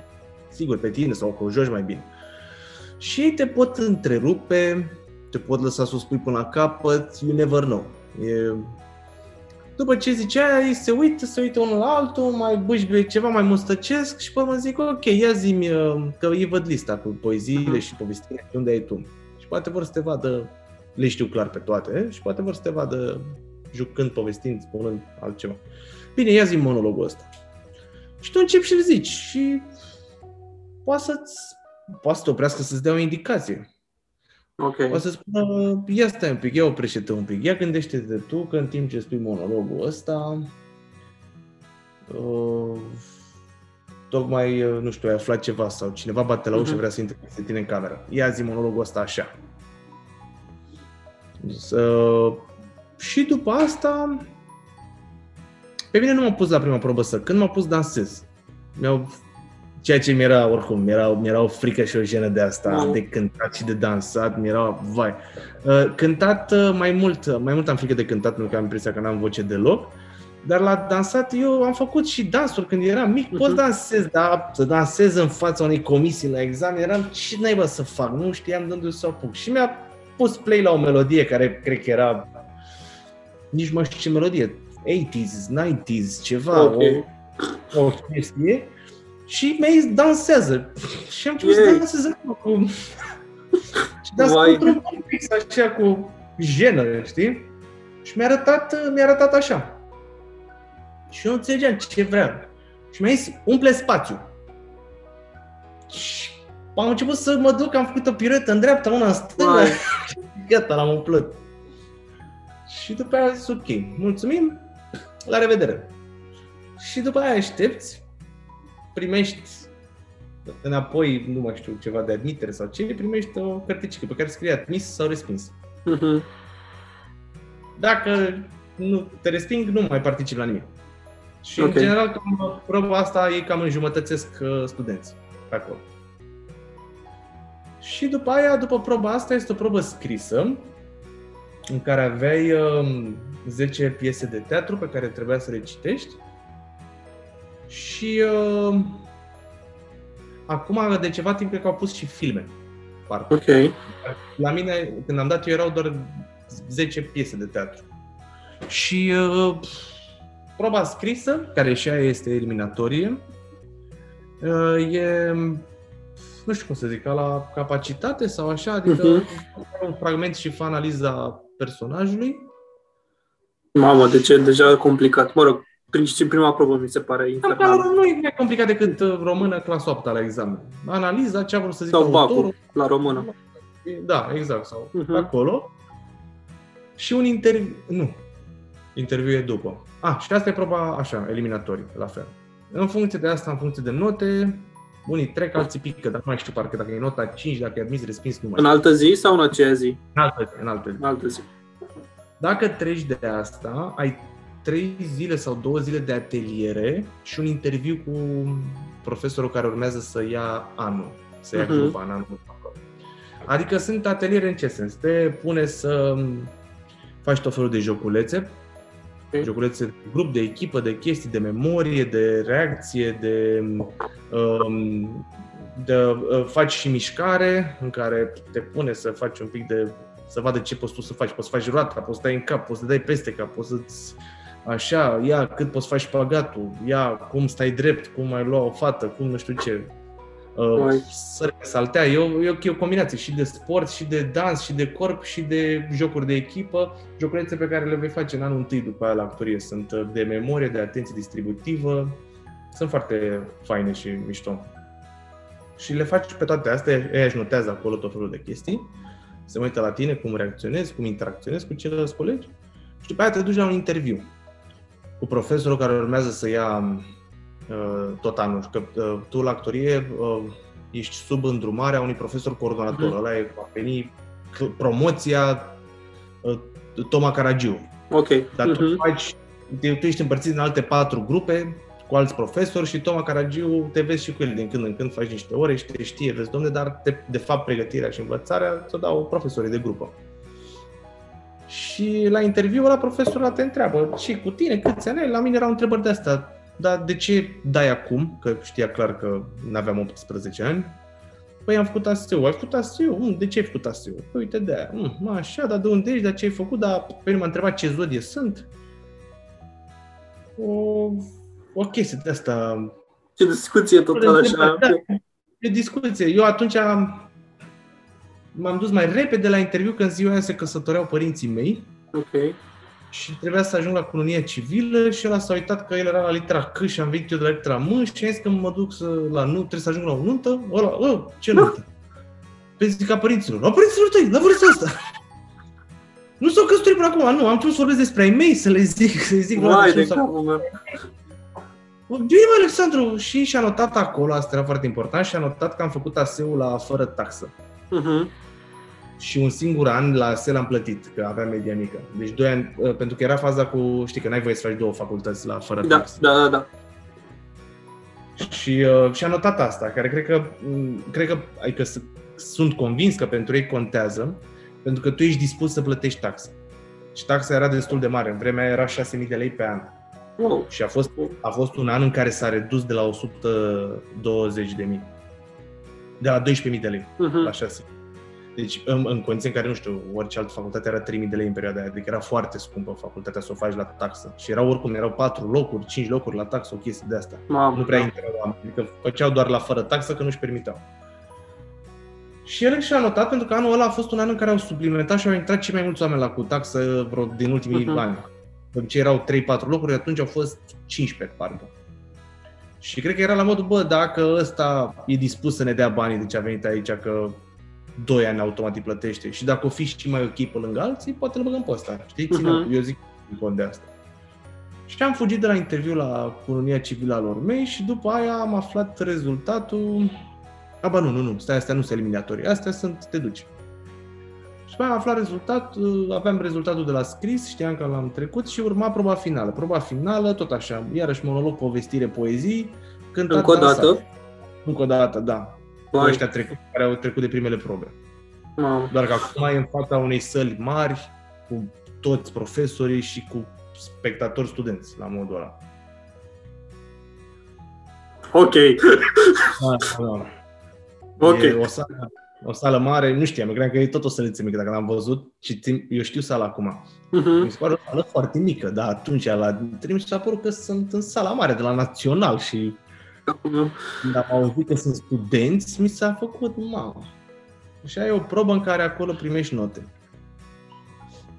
sigur pe tine sau că o joci mai bine. Și ei te pot întrerupe, te pot lăsa să o spui până la capăt, you never know. E după ce zicea, ei se uită, se uită unul la altul, mai bâșbie ceva, mai mustăcesc și pe urmă zic, ok, ia zi uh, că îi văd lista cu poeziile și povestirile, unde ai tu. Și poate vor să te vadă, le știu clar pe toate, și poate vor să te vadă jucând, povestind, spunând altceva. Bine, ia zi monologul ăsta. Și tu începi și îl zici și poate să-ți, poate să te oprească să-ți dea o indicație. Okay. O să spună, ia stai un pic, ia oprește-te un pic, ia gândește-te tu că în timp ce spui monologul ăsta, uh, tocmai, uh, nu știu, ai aflat ceva sau cineva bate la ușă, uh-huh. vrea să intre pe tine în cameră. Ia zi monologul ăsta așa. Uh, și după asta, pe mine nu m-a pus la prima probă să când m-a pus dansez. Mi-au Ceea ce mi-era, oricum, mi-era, mi-era o frică și o jenă de asta, mm. de cântat și de dansat, mi-era, vai. Uh, cântat uh, mai mult, mai mult am frică de cântat, pentru că am impresia că n-am voce deloc. Dar la dansat eu am făcut și dansuri când eram mic, pot mhm. dansez, dar să dansez în fața unei comisii la examen, eram ce naiba să fac, nu știam de unde să o apuc. Și mi-a pus play la o melodie care cred că era, nici mai știu ce melodie, 80s, 90s, ceva, okay. o, o chestie și mi dansează. Și am început să dansez cu... și dansez într-un fix așa cu jenă, știi? Și mi-a arătat, mi-a arătat așa. Și eu nu înțelegeam ce vrea. Și mi-a zis, umple spațiu. Și am început să mă duc, am făcut o piruetă în dreapta, una în stânga. Gata, l-am umplut. Și după aia a zis, ok, mulțumim, la revedere. Și după aia aștepți primești înapoi, nu mai știu, ceva de admitere sau ce, primești o carticică pe care scrie admis sau respins. Uh-huh. Dacă nu te resping, nu mai participi la nimic. Și okay. în general, cam, proba asta e cam înjumătățesc uh, studenți pe acolo. Și după aia, după proba asta, este o probă scrisă în care aveai uh, 10 piese de teatru pe care trebuia să le citești și uh, acum, de ceva timp, cred că au pus și filme. Parcă. Ok. La mine, când am dat eu, erau doar 10 piese de teatru. Și uh, proba scrisă, care și ea este eliminatorie, uh, e, nu știu cum să zic, ca la capacitate sau așa, adică uh-huh. un fragment și fa analiza personajului. Mamă, de ce deja complicat. Mă rog, prima probă mi se pare infernal. nu e mai complicat decât uh, română clasa 8 la examen. Analiza ce a vrut să zică Sau bacul, la română. Da, exact, sau uh-huh. acolo. Și un interviu, nu, interviu e după. Ah, și asta e proba așa, eliminatorii, la fel. În funcție de asta, în funcție de note, unii trec, alții pică, dar nu mai știu parcă dacă e nota 5, dacă e admis, respins, nu mai În altă zi sau în aceea zi? În altă zi, în altă zi. În altă zi. Dacă treci de asta, ai trei zile sau două zile de ateliere și un interviu cu profesorul care urmează să ia anul, să ia uh-huh. grupa în anul Adică sunt ateliere în ce sens? Te pune să faci tot felul de joculețe, okay. joculețe grup, de echipă, de chestii, de memorie, de reacție, de, um, de uh, faci și mișcare în care te pune să faci un pic de să vadă ce poți tu să faci. Poți să faci roata, poți să dai în cap, poți să dai peste cap, poți să-ți așa, ia cât poți să faci pagatul, ia cum stai drept, cum ai lua o fată, cum nu știu ce. Uh, să saltea. E o, e, o, e o combinație și de sport, și de dans, și de corp, și de jocuri de echipă. Joculețe pe care le vei face în anul întâi după aia la actorie. Sunt uh, de memorie, de atenție distributivă. Sunt foarte faine și mișto. Și le faci pe toate astea, ei își notează acolo tot felul de chestii. Se uită la tine, cum reacționezi, cum interacționezi cu ceilalți colegi. Și după aia te duci la un interviu cu profesorul care urmează să ia uh, tot anul. Că uh, tu la actorie uh, ești sub îndrumarea unui profesor coordonator. Uh-huh. Ăla e, va veni promoția uh, Toma Caragiu. Ok. Dar uh-huh. tu mhm. faci, tu ești împărțit în alte patru grupe cu alți profesori și Toma Caragiu te vezi și cu el din când în când, faci niște ore și te știe, vezi, domne, dar te, de fapt pregătirea și învățarea ți-o dau profesorii de grupă. Și la interviu la profesorul te întreabă, și cu tine câți ani ai? La mine erau întrebări de asta. Dar de ce dai acum? Că știa clar că nu aveam 18 ani. Păi am făcut ASEU. Ai făcut ASEU? Mm, de ce ai făcut ASEU? Păi uite de aia. Mm, așa, dar de unde ești? Dar ce ai făcut? Dar pe m-a întrebat ce zodie sunt. O, o chestie de asta. Ce discuție total așa. Da, e discuție. Eu atunci am, m-am dus mai repede la interviu când ziua aia se căsătoreau părinții mei. Ok. Și trebuia să ajung la colonia civilă și el s-a uitat că el era la litera C și am venit eu de la litera M și am zis că mă duc să, la nu, trebuie să ajung la o nuntă. Ăla, ă, ce nuntă? Păi zic ca părinților. La părinților tăi, la vârsta asta. Nu s-au căsătorit până acum, nu, am trebuie să vorbesc despre ai mei, să le zic, să le zic. Vai de capul meu. Bine, Alexandru, și și-a notat acolo, asta era foarte important, și-a notat că am făcut ASEU la fără taxă. Uh-huh și un singur an la SEL am plătit, că avea media mică. Deci doi ani, uh, pentru că era faza cu, știi că n-ai voie să faci două facultăți la fără da, tax. Da, da, da. Și, uh, și a notat asta, care cred că, mm, cred că, adică sunt convins că pentru ei contează, pentru că tu ești dispus să plătești taxe. Și taxa era destul de mare, în vremea era 6.000 de lei pe an. Wow. Și a fost, a fost un an în care s-a redus de la 120 de mii. De la 12.000 de lei uh-huh. la 6. Deci în, în condiții în care, nu știu, orice altă facultate era 3000 de lei în perioada aia, adică era foarte scumpă facultatea să o faci la taxă. Și erau oricum, erau 4 locuri, 5 locuri la taxă, o chestie de asta. Mamă, nu prea intrau oameni, adică făceau doar la fără taxă că nu-și permiteau. Și el și-a notat pentru că anul ăla a fost un an în care au suplimentat și au intrat cei mai mulți oameni la cu taxă vreo din ultimii uh-huh. ani. De ce erau 3-4 locuri, atunci au fost 15, parcă. Și cred că era la modul, bă, dacă ăsta e dispus să ne dea banii de ce a venit aici, că 2 ani automat îi plătește și dacă o fi și mai ok pe lângă alții, poate îl băgăm pe ăsta. Știi? Uh-huh. Eu zic în cont de asta. Și am fugit de la interviu la colonia civilă al lor mei și după aia am aflat rezultatul. Aba nu, nu, nu, stai, astea nu sunt eliminatorii, astea sunt, te duci. Și după aia am aflat rezultatul, aveam rezultatul de la scris, știam că l-am trecut și urma proba finală. Proba finală, tot așa, iarăși monolog, povestire, poezii, cântat, Încă o dată? Încă o dată, da cu ăștia trecut, care au trecut de primele probe. Wow. Doar că acum e în fața unei săli mari, cu toți profesorii și cu spectatori studenți, la modul ăla. Ok. Da, da. Ok. E o sală, o sală mare, nu știam, eu credeam că e tot o săliță mică, dacă l-am văzut și țin, eu știu sala acum. Uh-huh. Mi se pare o sală foarte mică, dar atunci la trimis s-a părut că sunt în sala mare de la Național și când am auzit că sunt studenți, mi s-a făcut, mamă. Și ai o probă în care acolo primești note.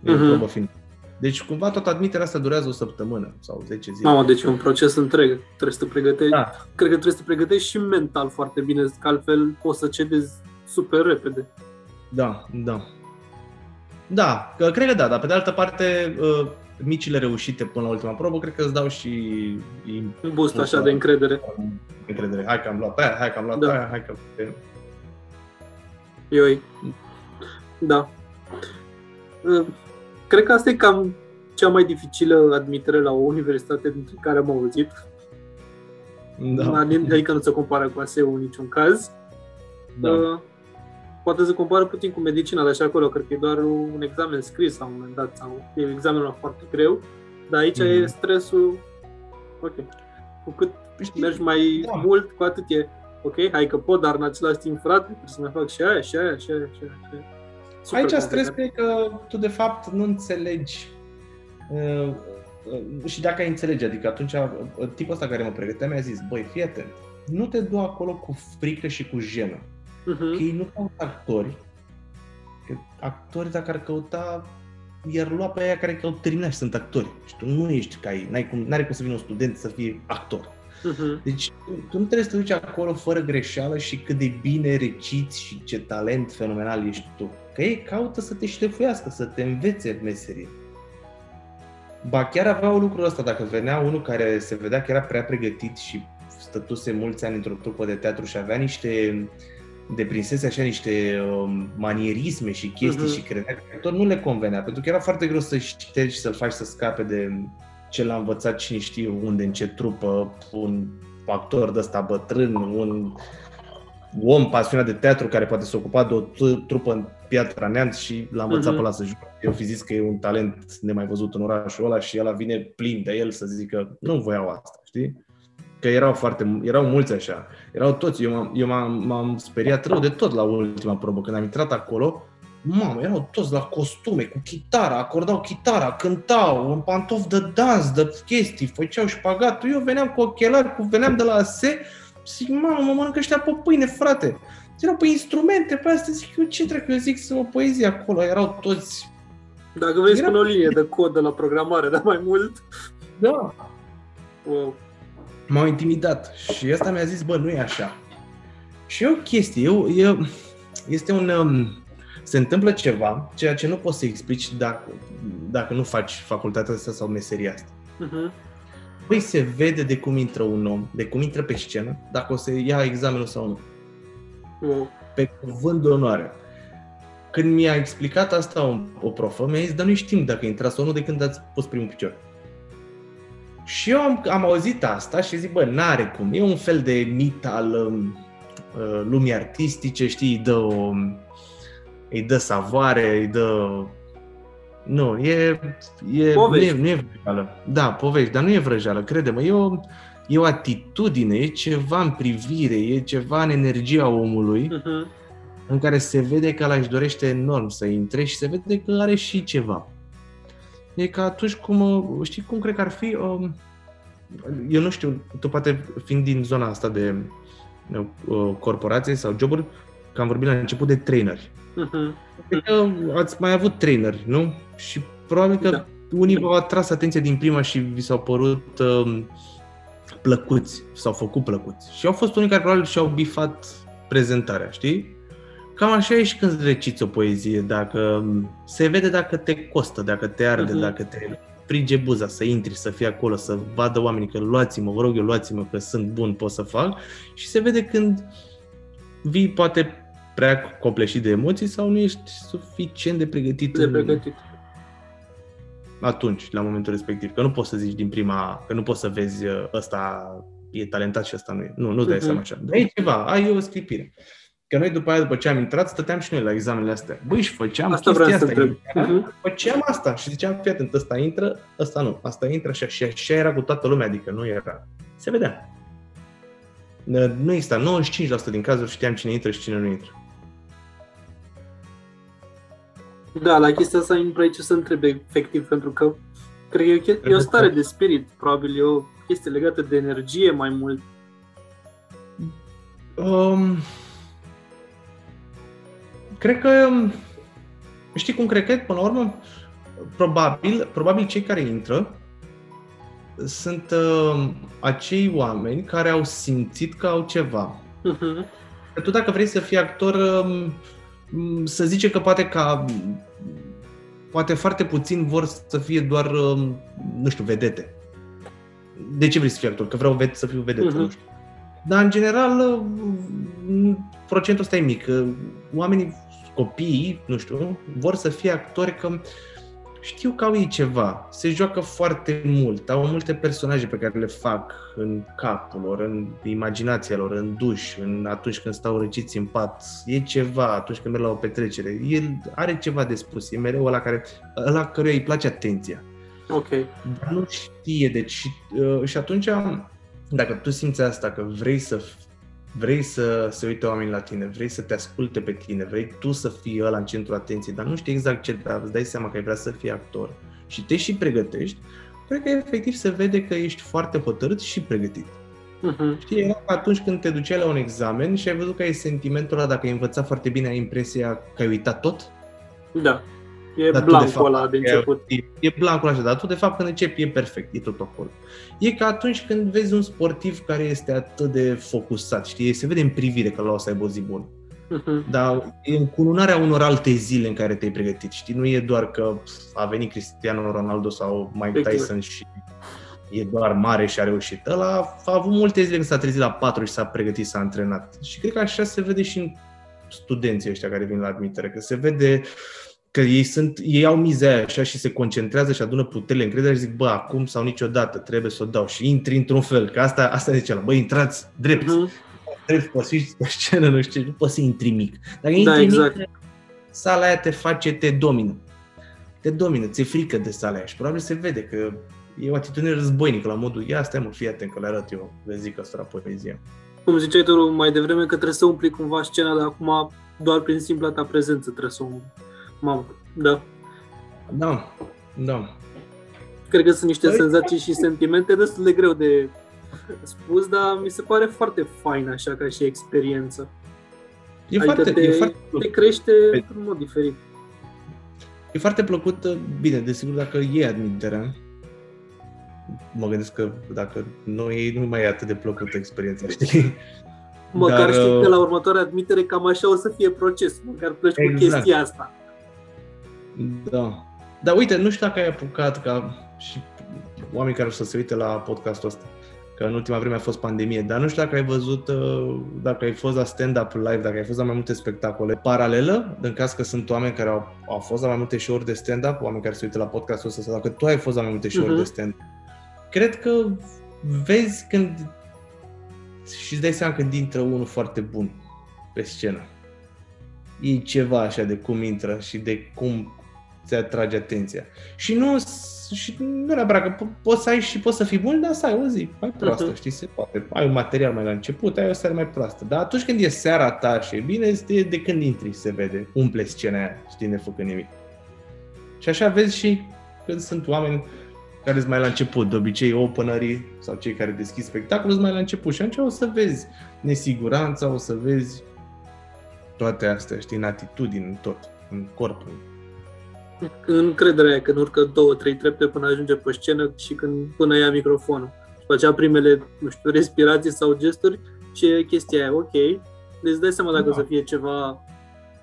E uh-huh. o probă finală. Deci cumva tot admiterea asta durează o săptămână sau 10 zile. Mamă, deci e un proces întreg. Trebuie să te pregătești. Da. Cred că trebuie să te pregătești și mental foarte bine, că altfel poți să cedezi super repede. Da, da. Da, că, cred că da, dar pe de altă parte, uh, micile reușite până la ultima probă, cred că îți dau și... Un boost așa de încredere. Încredere. Hai că am luat aia, hai că am luat Da. aia, hai că... Ioi. Da. Uh, Cred că asta e cam cea mai dificilă admitere la o universitate dintre care am auzit. Da. Adică nu se compară cu ASEU în niciun caz. da. Uh, Poate se compară puțin cu medicina, dar și acolo cred că e doar un examen scris la un moment dat sau e examenul foarte greu. Dar aici Mhm. e stresul, ok, cu cât Știi, mergi mai da. mult, cu atât e, ok, hai că pot, dar în același timp, frate, trebuie să mai fac și aia, și aia, și aia, și aia. Și aia. Super Aici complicat. stresul e că tu de fapt nu înțelegi uh, uh, și dacă ai înțelege, adică atunci uh, tipul ăsta care mă pregătea mi-a zis, băi, fii atent, nu te du acolo cu frică și cu jenă, Mhm. că ei nu caută actori, că actori dacă ar căuta, iar lua pe aia care au terminat și sunt actori. Și tu nu ești ca ei, n-ai cum, n-are cum să vină un student să fie actor. Mhm. Deci tu nu trebuie să te duci acolo fără greșeală și cât de bine reciți și ce talent fenomenal ești tu. Că ei caută să te șlefuiască, să te învețe meserie. Ba chiar aveau lucrul ăsta, dacă venea unul care se vedea că era prea pregătit și stătuse mulți ani într-o trupă de teatru și avea niște deprinsese așa niște um, manierisme și chestii Mhm. și credea că tot nu le convenea, pentru că era foarte greu să ștergi și să-l faci să scape de ce l-a învățat cine știe unde, în ce trupă, un actor de ăsta bătrân, un om pasionat de teatru care poate se ocupa de o t- trupă în Piatra Neamț și l-a învățat Mhm. pe ăla să joace. Eu fi zis că e un talent nemai văzut în orașul ăla și ăla vine plin de el să zică nu voiau asta, știi? Că erau foarte, erau mulți așa. Erau toți. Eu m-am, eu m-am, m-am speriat rău de tot la ultima probă. Când am intrat acolo, mamă, erau toți la costume, cu chitara, acordau chitara, cântau, în pantofi de dans, de chestii, făceau șpagatul. Eu veneam cu ochelari, cu, veneam de la ASE, zic, mamă, mă mănâncă ăștia pe pâine, frate. Erau pe instrumente, pe astea, zic eu, ce trebuie, eu zic să o poezie acolo, erau toți, Dacă vrei, Era- spune o linie de cod de la programare, dar mai mult, da, wow. M-au intimidat și ăsta mi-a zis, bă, nu e așa. Și e o chestie, eu, eu, este un, um, se întâmplă ceva, ceea ce nu poți să explici dacă, dacă nu faci facultatea asta sau meseria asta. Mhm. Păi se vede de cum intră un om, de cum intră pe scenă, dacă o să ia examenul sau nu. Wow. Pe cuvânt de onoare. Când mi-a explicat asta o, o profă, mi-a zis, dar nu știm dacă intra sau nu de când ați pus primul picior. Și eu am, am auzit asta și zic, bă, n-are cum. E un fel de mit al um, uh, lumii artistice, știi, îi dă, o, îi dă savoare, îi dă... Nu, e, e, nu, Povești. e, nu e vrăjeală. Da, povești, dar nu e vrăjeală, crede-mă. E o, e o atitudine, e ceva în privire, e ceva în energia omului Mhm. în care se vede că ăla își dorește enorm să intre și se vede că are și ceva. E ca atunci cum, uh, știi cum cred că ar fi, um, eu nu știu, tu poate fiind din zona asta de uh, corporație sau joburi, că am vorbit la început de traineri. Mhm. Cred că ați mai avut traineri, nu? Și probabil că Da. unii v-au atras atenția din prima și vi s-au părut um, plăcuți, s-au făcut plăcuți. Și au fost unii care probabil și-au bifat prezentarea, știi? Cam așa e și când reciți o poezie, dacă um, se vede dacă te costă, dacă te arde, Mhm. dacă te frige buza să intri, să fii acolo, să vadă oamenii că luați-mă, vă rog eu, luați-mă, că sunt bun, pot să fac. Și se vede când vii poate prea copleșit de emoții sau nu ești suficient de pregătit, De în- pregătit. atunci, la momentul respectiv. Că nu poți să zici din prima, că nu poți să vezi uh, ăsta e talentat și ăsta nu e. Nu, nu-ți dai Mhm. seama așa. Dar e ceva, ai o sclipire. Că noi după aia, după ce am intrat, stăteam și noi la examenele astea. Băi, și făceam Asta chestia vreau să asta. întreb. Intram, Mhm. Făceam asta și ziceam, fii atent, ăsta intră, ăsta nu. Asta intră și așa, și așa era cu toată lumea, adică nu era. Se vedea. Nu exista, 95% din cazuri știam cine intră și cine nu intră. Da, la chestia asta îmi aici să întreb efectiv, pentru că cred că e o, chestie, e o stare de spirit, probabil e o chestie legată de energie mai mult. Um, cred că, știi cum cred că, până la urmă, probabil, probabil cei care intră sunt uh, acei oameni care au simțit că au ceva. Uh-huh. Tu dacă vrei să fii actor, uh, să zice că poate ca poate foarte puțin vor să fie doar, uh, nu știu, vedete. De ce vrei să fii actor? Că vreau să fiu vedetă, uh-huh. nu știu. Dar, în general, uh, procentul ăsta e mic. Uh, oamenii, copiii, nu știu, vor să fie actori că știu că au ei ceva, se joacă foarte mult, au multe personaje pe care le fac în capul lor, în imaginația lor, în duș, în atunci când stau răciți în pat, e ceva atunci când merg la o petrecere, el are ceva de spus, e mereu ăla, care, ăla căruia îi place atenția. Ok. Dar nu știe, deci uh, și atunci dacă tu simți asta, că vrei să vrei să se uite oamenii la tine, vrei să te asculte pe tine, vrei tu să fii ăla în centrul atenției, dar nu știi exact ce, dar îți dai seama că ai vrea să fii actor și te și pregătești, cred că efectiv se vede că ești foarte hotărât și pregătit. Uh-huh. Știi, era atunci când te duceai la un examen și ai văzut că ai sentimentul ăla, dacă ai învățat foarte bine, ai impresia că ai uitat tot? Da. E dar blancul fapt, ăla de început. E, e blancul așa, dar tu de fapt când începi e perfect, e tot acolo. E ca atunci când vezi un sportiv care este atât de focusat, știi, se vede în privire că l-o să aibă o zi bună. Uh-huh. Dar e încununarea unor alte zile în care te-ai pregătit, știi? Nu e doar că a venit Cristiano Ronaldo sau Mike exact. Tyson și e doar mare și a reușit. Ăla a avut multe zile când s-a trezit la 4 și s-a pregătit, s-a antrenat. Și cred că așa se vede și în studenții ăștia care vin la admitere, că se vede că ei, sunt, ei au miza aia așa și se concentrează și adună puterile încredere și zic, bă, acum sau niciodată trebuie să o dau și intri într-un fel, că asta, asta zice la, bă, intrați drept, uh-huh. drept, poți fi pe scenă, nu știu, nu poți să intri mic. Dacă intri da, exact. mic, sala aia te face, te domină. Te domină, ți-e frică de sala aia și probabil se vede că e o atitudine războinică la modul, ia stai mă, fii atent că le arăt eu, le zic asta la poezie. Cum ziceai tu mai devreme că trebuie să umpli cumva scena, dar acum doar prin simpla ta prezență trebuie să umpli. Mamă, da. Da, da. Cred că sunt niște păi... senzații și sentimente destul de greu de spus, dar mi se pare foarte fain așa ca și experiență. E adică foarte, te, e foarte te crește păi- într-un mod diferit. E foarte plăcut, bine, desigur, dacă e admiterea, mă gândesc că dacă nu e, nu mai e atât de plăcută experiența, știi? Măcar Dar, știi că la următoarea admitere cam așa o să fie procesul, măcar pleci exact. cu chestia asta. Da. Dar uite, nu știu dacă ai apucat ca și oameni care o să se uite la podcastul ăsta, că în ultima vreme a fost pandemie, dar nu știu dacă ai văzut, uh, dacă ai fost la stand-up live, dacă ai fost la mai multe spectacole paralelă, în caz că sunt oameni care au, au fost la mai multe show-uri de stand-up, oameni care se uită la podcastul ăsta, sau dacă tu ai fost la mai multe show-uri uh-huh. de stand-up, cred că vezi când și îți dai seama când intră unul foarte bun pe scenă. E ceva așa de cum intră și de cum ți atrage atenția. Și nu, și nu neapărat că po- poți să ai și poți să fii bun, dar să ai o zi mai proastă, uh-huh. știi, se poate. Ai un material mai la început, ai o seară mai proastă. Dar atunci când e seara ta și e bine, este de când intri se vede, umple scena aia, știi, nefăcând nimic. Și așa vezi și când sunt oameni care sunt mai la început, de obicei openerii sau cei care deschid spectacolul sunt mai la început și atunci o să vezi nesiguranța, o să vezi toate astea, știi, în atitudine, în tot, în corp, încrederea aia când urcă două, trei trepte până ajunge pe scenă și când până ia microfonul. Și facea primele, nu știu, respirații sau gesturi și e chestia aia, ok, deci dai seama dacă da. o să fie ceva,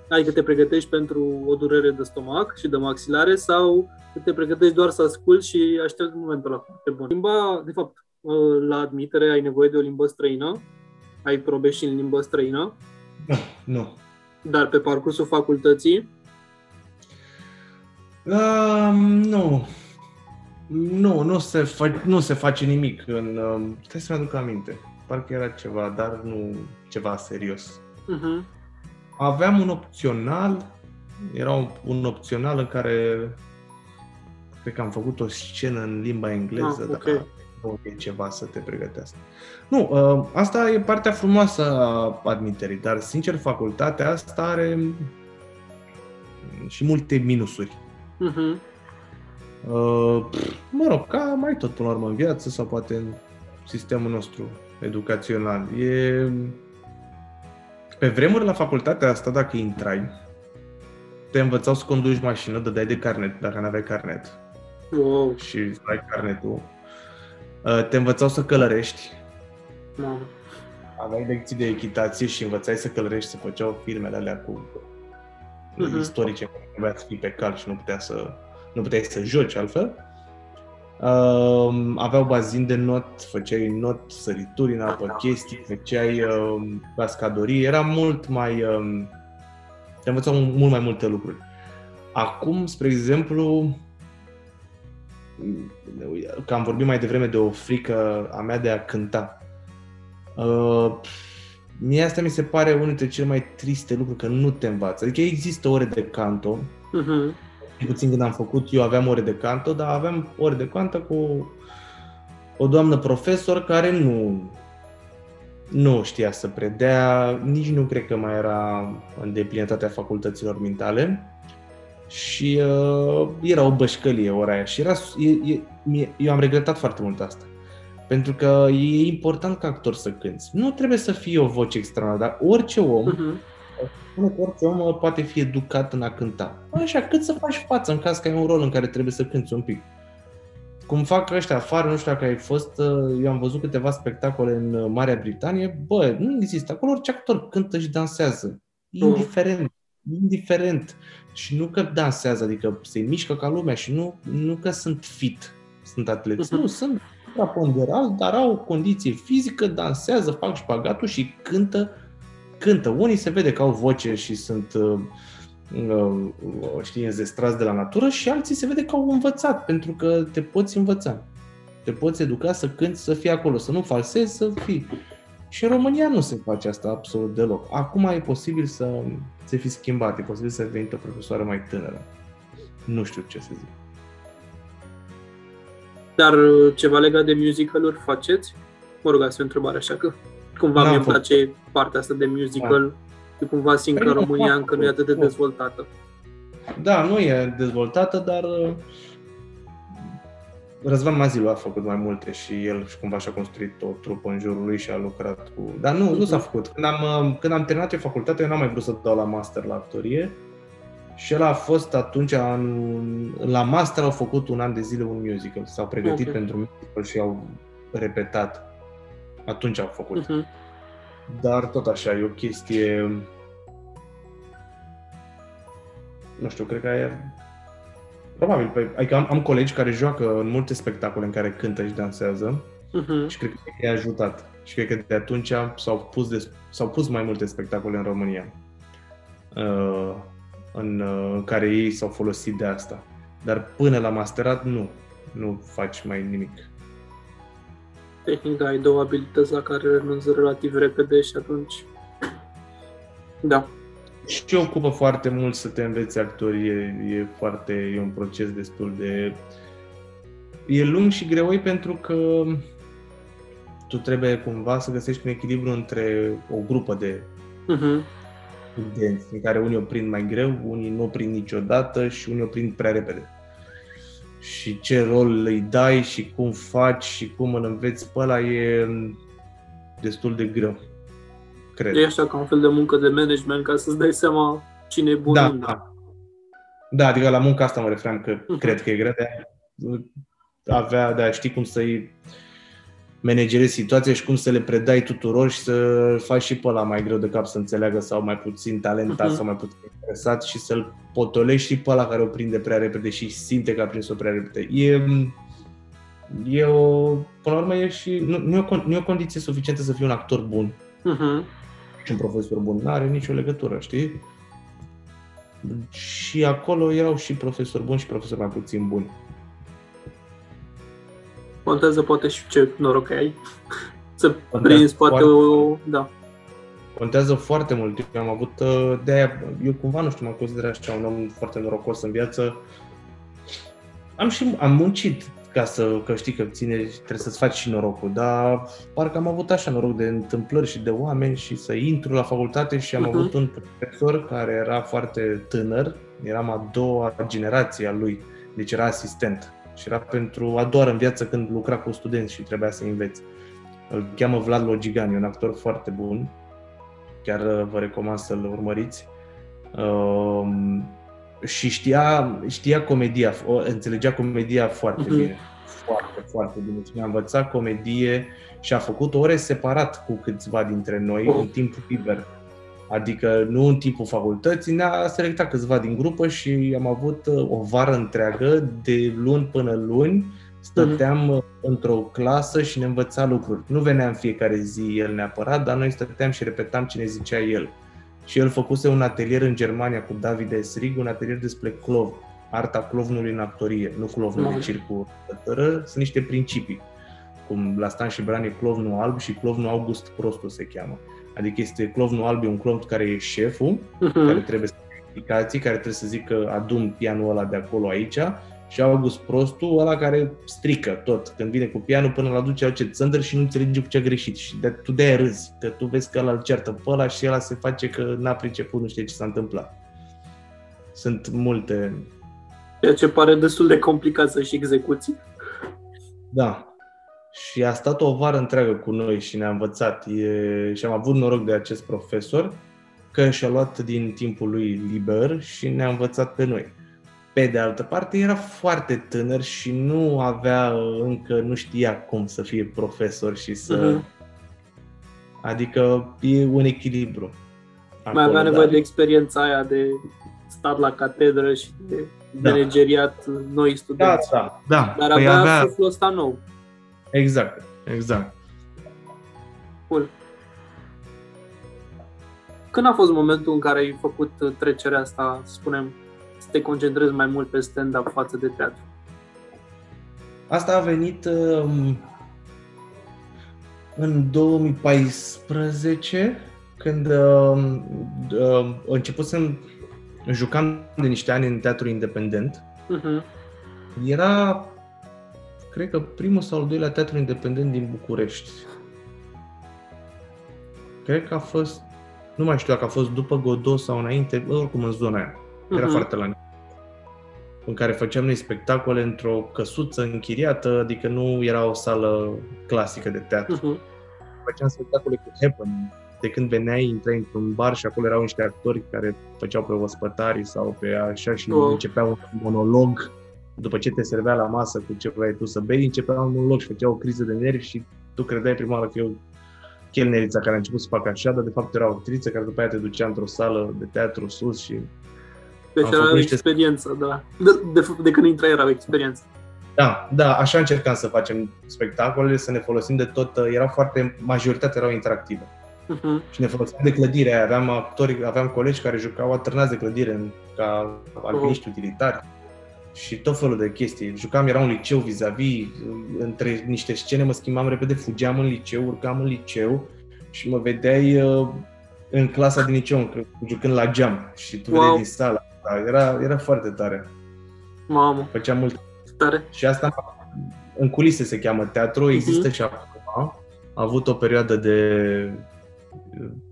adică te pregătești pentru o durere de stomac și de maxilare sau te pregătești doar să asculti și aștepți momentul ăla foarte bun. Limba, de fapt, la admitere ai nevoie de o limbă străină, ai probe și în limbă străină. Da, nu. Dar pe parcursul facultății Uh, nu. Nu, nu se, fa- nu se face nimic. În, uh, stai să-mi aduc aminte. Parcă era ceva, dar nu ceva serios. Uh-huh. Aveam un opțional, era un, un opțional în care cred că am făcut o scenă în limba engleză, ah, okay. dar nu e ceva să te pregătească. Nu, uh, asta e partea frumoasă a admiterii, dar sincer facultatea asta are și multe minusuri. Mhm. Uh, mă rog, ca mai tot până la urmă în viață sau poate în sistemul nostru educațional. E... Pe vremuri la facultatea asta, dacă intrai, te învățau să conduci mașină, dădeai de carnet dacă nu aveai carnet Wow, și ai carnetul. Uh, Te învățau să călărești, mamă. aveai lecții de echitație și învățai să călărești, se făceau filmele alea cu Mhm. istorice, care trebuia să fii pe cal și nu putea să, nu puteai să joci altfel. Um, aveau bazin de not, făceai not, sărituri în apă, chestii, făceai um, cascadorii, era mult mai... Um, te învățau mult mai multe lucruri. Acum, spre exemplu, că am vorbit mai devreme de o frică a mea de a cânta. Uh, mie asta mi se pare unul dintre cele mai triste lucruri, că nu te învață. Adică există ore de canto, Mhm. cel puțin când am făcut, eu aveam ore de canto, dar aveam ore de canto cu o doamnă profesor care nu, nu știa să predea, nici nu cred că mai era în deplinătatea facultăților mentale și uh, era o bășcălie ora aia și era, e, e, mie, eu am regretat foarte mult asta. Pentru că e important ca actor să cânți. Nu trebuie să fie o voce extraordinară, dar orice om Mhm. spune că orice om uh, poate fi educat în a cânta. Așa, cât să faci față în caz că ai un rol în care trebuie să cânti un pic. Cum fac ăștia afară, nu știu dacă ai fost, uh, eu am văzut câteva spectacole în uh, Marea Britanie, bă, nu există. Acolo orice actor cântă și dansează. Indiferent. Indiferent. Și nu că dansează, adică se mișcă ca lumea și nu, nu că sunt fit, sunt atleți. Mhm. Nu, sunt ponderal, dar au condiție fizică, dansează, fac șpagatul și cântă cântă. Unii se vede că au voce și sunt, uh, uh, știi, înzestrați de la natură și alții se vede că au învățat, pentru că te poți învăța. Te poți educa să cânti, să fii acolo, să nu falsezi, să fii. Și în România nu se face asta absolut deloc. Acum e posibil să se fi schimbat, e posibil să devenit o profesoară mai tânără. Nu știu ce să zic. Dar uh, ceva legat de musical-uri faceți? Mă rog, asta e o întrebare așa că cumva N-am mi-e făcut. place partea asta de musical. Eu cumva simt că Păi nu, România fac, încă nu e atât de fac. dezvoltată. Da, nu e dezvoltată, dar uh, Răzvan Mazilu a făcut mai multe și el și cumva și-a construit o trupă în jurul lui și a lucrat cu... Dar nu, nu s-a făcut. Când am, uh, când am terminat eu facultatea, eu n-am mai vrut să dau la master la actorie și el a fost atunci, în, la master au făcut un an de zile un musical. S-au pregătit Ok. pentru musical și au repetat. Atunci au făcut. Mhm. Dar tot așa, e o chestie... Nu știu, cred că e... Probabil, pe, adică am, am colegi care joacă în multe spectacole în care cântă și dansează Mhm. și cred că i-a ajutat. Și cred că de atunci s-au pus, de, s-au pus mai multe spectacole în România uh, în uh, care ei s-au folosit de asta. Dar până la masterat, nu. Nu faci mai nimic. Tehnic, da, ai două abilități la care renunți relativ repede și atunci... Da. Și ocupă foarte mult să te înveți actori, e, e foarte, e un proces destul de... E lung și greoi pentru că tu trebuie cumva să găsești un echilibru între o grupă de Mhm. Studenți, în care unii o prind mai greu, unii nu o prind niciodată și unii o prind prea repede. Și ce rol îi dai și cum faci și cum îl înveți pe ăla e destul de greu, cred. E așa ca un fel de muncă de management ca să-ți dai seama cine e bun da, unde. da. Da, adică la munca asta mă referam că Mhm. cred că e greu de a avea, de a ști cum să-i managerezi situația și cum să le predai tuturor și să faci și pe ăla mai greu de cap să înțeleagă sau mai puțin talentat Mhm. sau mai puțin interesat și să-l potolești și pe ăla care o prinde prea repede și simte că a prins-o prea repede. E, e o, până la urmă e și, nu, nu, e o, con- nu e o condiție suficientă să fii un actor bun Mhm. și un profesor bun. Nu are nicio legătură, știi? Și acolo erau și profesori buni și profesori mai puțin buni. Contează poate și ce noroc ai. Să Contează prinzi poate foarte o... Da. Contează foarte mult. Eu am avut uh, de aia, eu cumva nu știu, mă consider așa un om foarte norocos în viață. Am și am muncit ca să, că știi că ține, trebuie să-ți faci și norocul, dar parcă am avut așa noroc de întâmplări și de oameni și să intru la facultate și am uh-huh. avut un profesor care era foarte tânăr, eram a doua generație a lui, deci era asistent și era pentru a doua în viață când lucra cu studenți și trebuia să înveți. Îl cheamă Vlad Logigani, un actor foarte bun, chiar uh, vă recomand să-l urmăriți. Uh, și știa, știa comedia, o, înțelegea comedia foarte uh-huh. bine. Foarte, foarte bine. Și a învățat comedie și a făcut ore separat cu câțiva dintre noi uh. în timpul liber. Adică nu în timpul facultății, ne-a selectat câțiva din grupă și am avut uh, o vară întreagă, de luni până luni, stăteam uh-huh. într-o clasă și ne învăța lucruri. Nu venea în fiecare zi el neapărat, dar noi stăteam și repetam ce ne zicea el. Și el făcuse un atelier în Germania cu David Esrig, un atelier despre clov, arta clovnului în actorie, nu clovnul de circul Sunt niște principii, cum la Stan și Bran e clovnul alb și clovnul August Prostu se cheamă. Adică este clovnul alb, e un clovn care e șeful, uh-huh. care trebuie să explicații, care trebuie să zică adun pianul ăla de acolo aici și August Prostu, ăla care strică tot. Când vine cu pianul până la duce ce țândăr și nu înțelege cu ce a greșit. Și de, tu de-aia râzi, că tu vezi că ăla îl ceartă pe ăla și ăla se face că n-a priceput, nu știe ce s-a întâmplat. Sunt multe... Ceea ce pare destul de complicat să-și execuții. Da. Și a stat o vară întreagă cu noi și ne-a învățat. E... Și am avut noroc de acest profesor că și-a luat din timpul lui liber și ne-a învățat pe noi pe de altă parte, era foarte tânăr și nu avea încă, nu știa cum să fie profesor și să... Uh-huh. Adică e un echilibru. Mai avea nevoie dar... de experiența aia de stat la catedră și de da. manageriat noi studenți. Da, da, da. Dar păi avea, avea suflul ăsta nou. Exact, exact. Cool. Când a fost momentul în care ai făcut trecerea asta, să spunem, să te concentrezi mai mult pe stand-up față de teatru? Asta a venit um, în 2014, când um, uh, început să jucam de niște ani în teatru independent. Uh-huh. Era, cred că primul sau al doilea teatru independent din București. Cred că a fost, nu mai știu dacă a fost după Godot sau înainte, oricum în zona aia. Era uh-huh. foarte la în care făceam noi spectacole într-o căsuță închiriată, adică nu era o sală clasică de teatru. Uh-huh. Făceam spectacole cu happening. De când veneai, intrai într-un bar și acolo erau niște actori care făceau pe ospătari sau pe așa și uh. începeau un monolog. După ce te servea la masă cu ce vrei tu să bei, începea un monolog și făcea o criză de nervi și tu credeai prima oară că eu chelnerița care a început să facă așa, dar de fapt era o actriță care după aia te ducea într-o sală de teatru sus și deci era o experiență, da. De, de, de când intrai era o experiență. Da, da, așa încercam să facem spectacolele, să ne folosim de tot, era foarte, majoritatea erau interactive. Uh-huh. Și ne foloseam de clădire, aveam actori, aveam colegi care jucau atârnați de clădire în, ca alpiniști uh-huh. utilitari și tot felul de chestii. Jucam, era un liceu vis-a-vis, între niște scene mă schimbam repede, fugeam în liceu, urcam în liceu și mă vedeai uh, în clasa din liceu, jucând la geam și tu wow. vedeai din sala da, era, era foarte tare. Mamă. Făcea mult. Tare. Și asta în culise se cheamă teatru, există uh-huh. și acum. A avut o perioadă de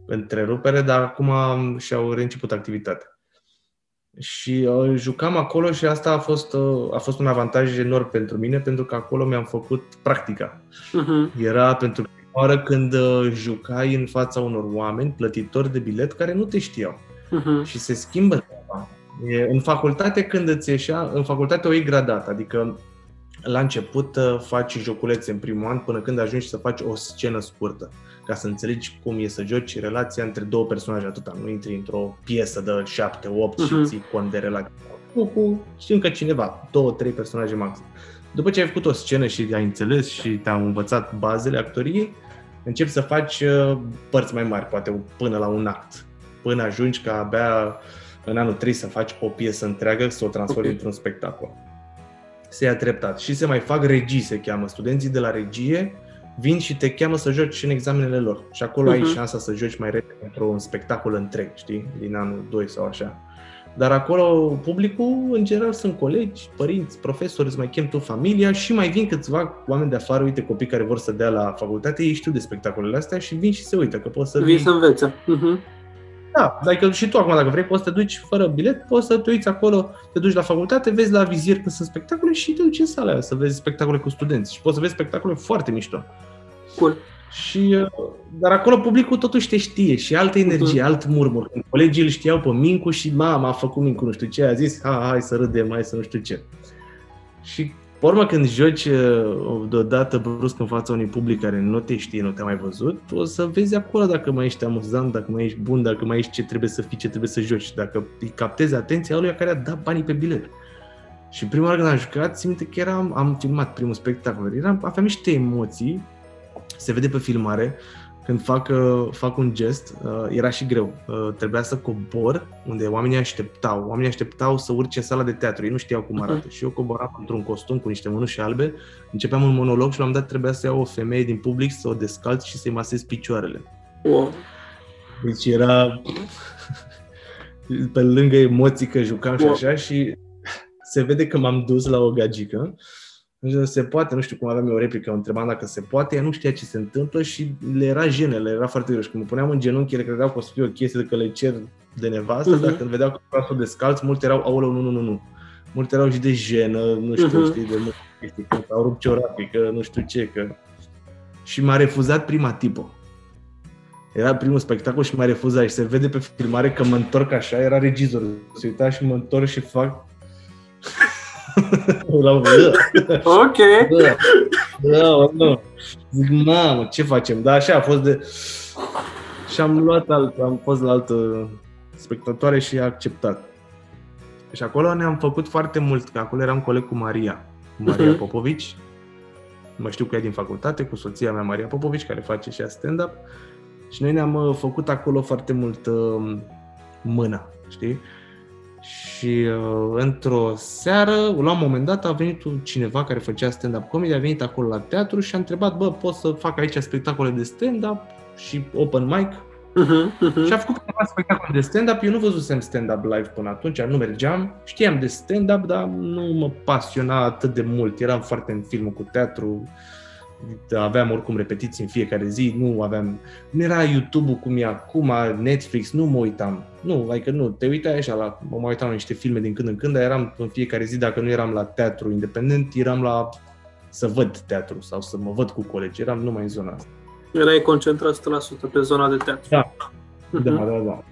întrerupere, dar acum și-au reînceput activitatea. Și uh, jucam acolo și asta a fost, uh, a fost un avantaj enorm pentru mine, pentru că acolo mi-am făcut practica. Uh-huh. Era pentru prima oară când uh, jucai în fața unor oameni, plătitori de bilet, care nu te știau. Uh-huh. Și se schimbă treaba. În facultate, când îți ieșea, în facultate o iei gradat, adică la început uh, faci joculețe în primul an până când ajungi să faci o scenă scurtă, ca să înțelegi cum e să joci relația între două personaje atâta. Nu intri într-o piesă de 7-8 uh-huh. și mhm. ții cont de relație cu, cu și încă cineva, două, trei personaje maxim. După ce ai făcut o scenă și ai înțeles și te-am învățat bazele actoriei, începi să faci uh, părți mai mari, poate până la un act, până ajungi ca abia în anul 3 să faci o piesă întreagă, să o transformi într-un spectacol. Se ia treptat. Și se mai fac regii, se cheamă. Studenții de la regie vin și te cheamă să joci și în examenele lor. Și acolo uh-huh. ai mhm. șansa să joci mai repede într-un spectacol întreg, știi? Din anul 2 sau așa. Dar acolo publicul, în general, sunt colegi, părinți, profesori, îți mai chem tu familia și mai vin câțiva oameni de afară, uite, copii care vor să dea la facultate, ei știu de spectacolele astea și vin și se uită, că poți să Vin să învețe. Uh-huh. Da, dacă și tu acum, dacă vrei, poți să te duci fără bilet, poți să te uiți acolo, te duci la facultate, vezi la vizier când sunt spectacole și te duci în sala aia să vezi spectacole cu studenți. Și poți să vezi spectacole foarte mișto. Cool. Și, uh, dar acolo publicul totuși te știe și altă energie, uh-huh. alt murmur. Când colegii îl știau pe Mincu și mama a făcut Mincu nu știu ce, a zis, ha, hai să râdem, hai să nu știu ce. Și pe urmă, când joci uh, deodată brusc în fața unui public care nu te știe, nu te-a mai văzut, o să vezi acolo dacă mai ești amuzant, dacă mai ești bun, dacă mai ești ce trebuie să fii, ce trebuie să joci, dacă îi captezi atenția lui care a dat banii pe bilet. Și prima oară când am jucat, țin că eram, am filmat primul spectacol, eram, aveam niște emoții, se vede pe filmare, când fac, uh, fac un gest, uh, era și greu. Uh, trebuia să cobor unde oamenii așteptau. Oamenii așteptau să urce în sala de teatru. Ei nu știau cum arată. Uh-huh. Și eu coboram într-un costum cu niște mânuși albe, începeam un monolog și la un dat trebuia să iau o femeie din public, să o descalț și să-i masez picioarele. Wow. Deci era pe lângă emoții că jucam wow. și așa și se vede că m-am dus la o gagică nu se poate, nu știu cum aveam eu o replică, o întrebam dacă se poate, ea nu știa ce se întâmplă și le era jenă, le era foarte greu. Și când mă puneam în genunchi, ele credeau că o să fie o chestie de că le cer de nevastă, uh-huh. dar când vedeau că pasul de scalț, multe erau, aoleu, nu, nu, nu, nu. Multe erau și de jenă, nu știu, uh-huh. știi, de multe chestii, că au rupt ciorapii, că nu știu ce, că... Și m-a refuzat prima tipă. Era primul spectacol și m-a refuzat și se vede pe filmare că mă întorc așa, era regizorul. Se uita și mă întorc și fac ok. Da, da, da. Zic, mamă, ce facem? Da, așa a fost de... Și am luat alt, am fost la altă spectatoare și a acceptat. Și acolo ne-am făcut foarte mult, că acolo eram coleg cu Maria, cu Maria uh-huh. Popovici. Mă știu că e din facultate, cu soția mea, Maria Popovici, care face și stand-up. Și noi ne-am uh, făcut acolo foarte mult uh, mână, știi? Și uh, într-o seară, la un moment dat, a venit cineva care făcea stand-up comedy, a venit acolo la teatru și a întrebat, bă, pot să fac aici spectacole de stand-up și open mic? Uh-huh, uh-huh. Și a făcut câteva spectacole de stand-up. Eu nu văzusem stand-up live până atunci, nu mergeam. Știam de stand-up, dar nu mă pasiona atât de mult. Eram foarte în filmul cu teatru, aveam oricum repetiții în fiecare zi, nu aveam, nu era YouTube-ul cum e acum, Netflix, nu mă uitam. Nu, adică nu, te uitai așa, la, mă mai uitam la niște filme din când în când, dar eram în fiecare zi, dacă nu eram la teatru independent, eram la să văd teatru sau să mă văd cu colegi, eram numai în zona asta. Erai concentrat 100% pe zona de teatru. Da, uh-huh. da, da, da.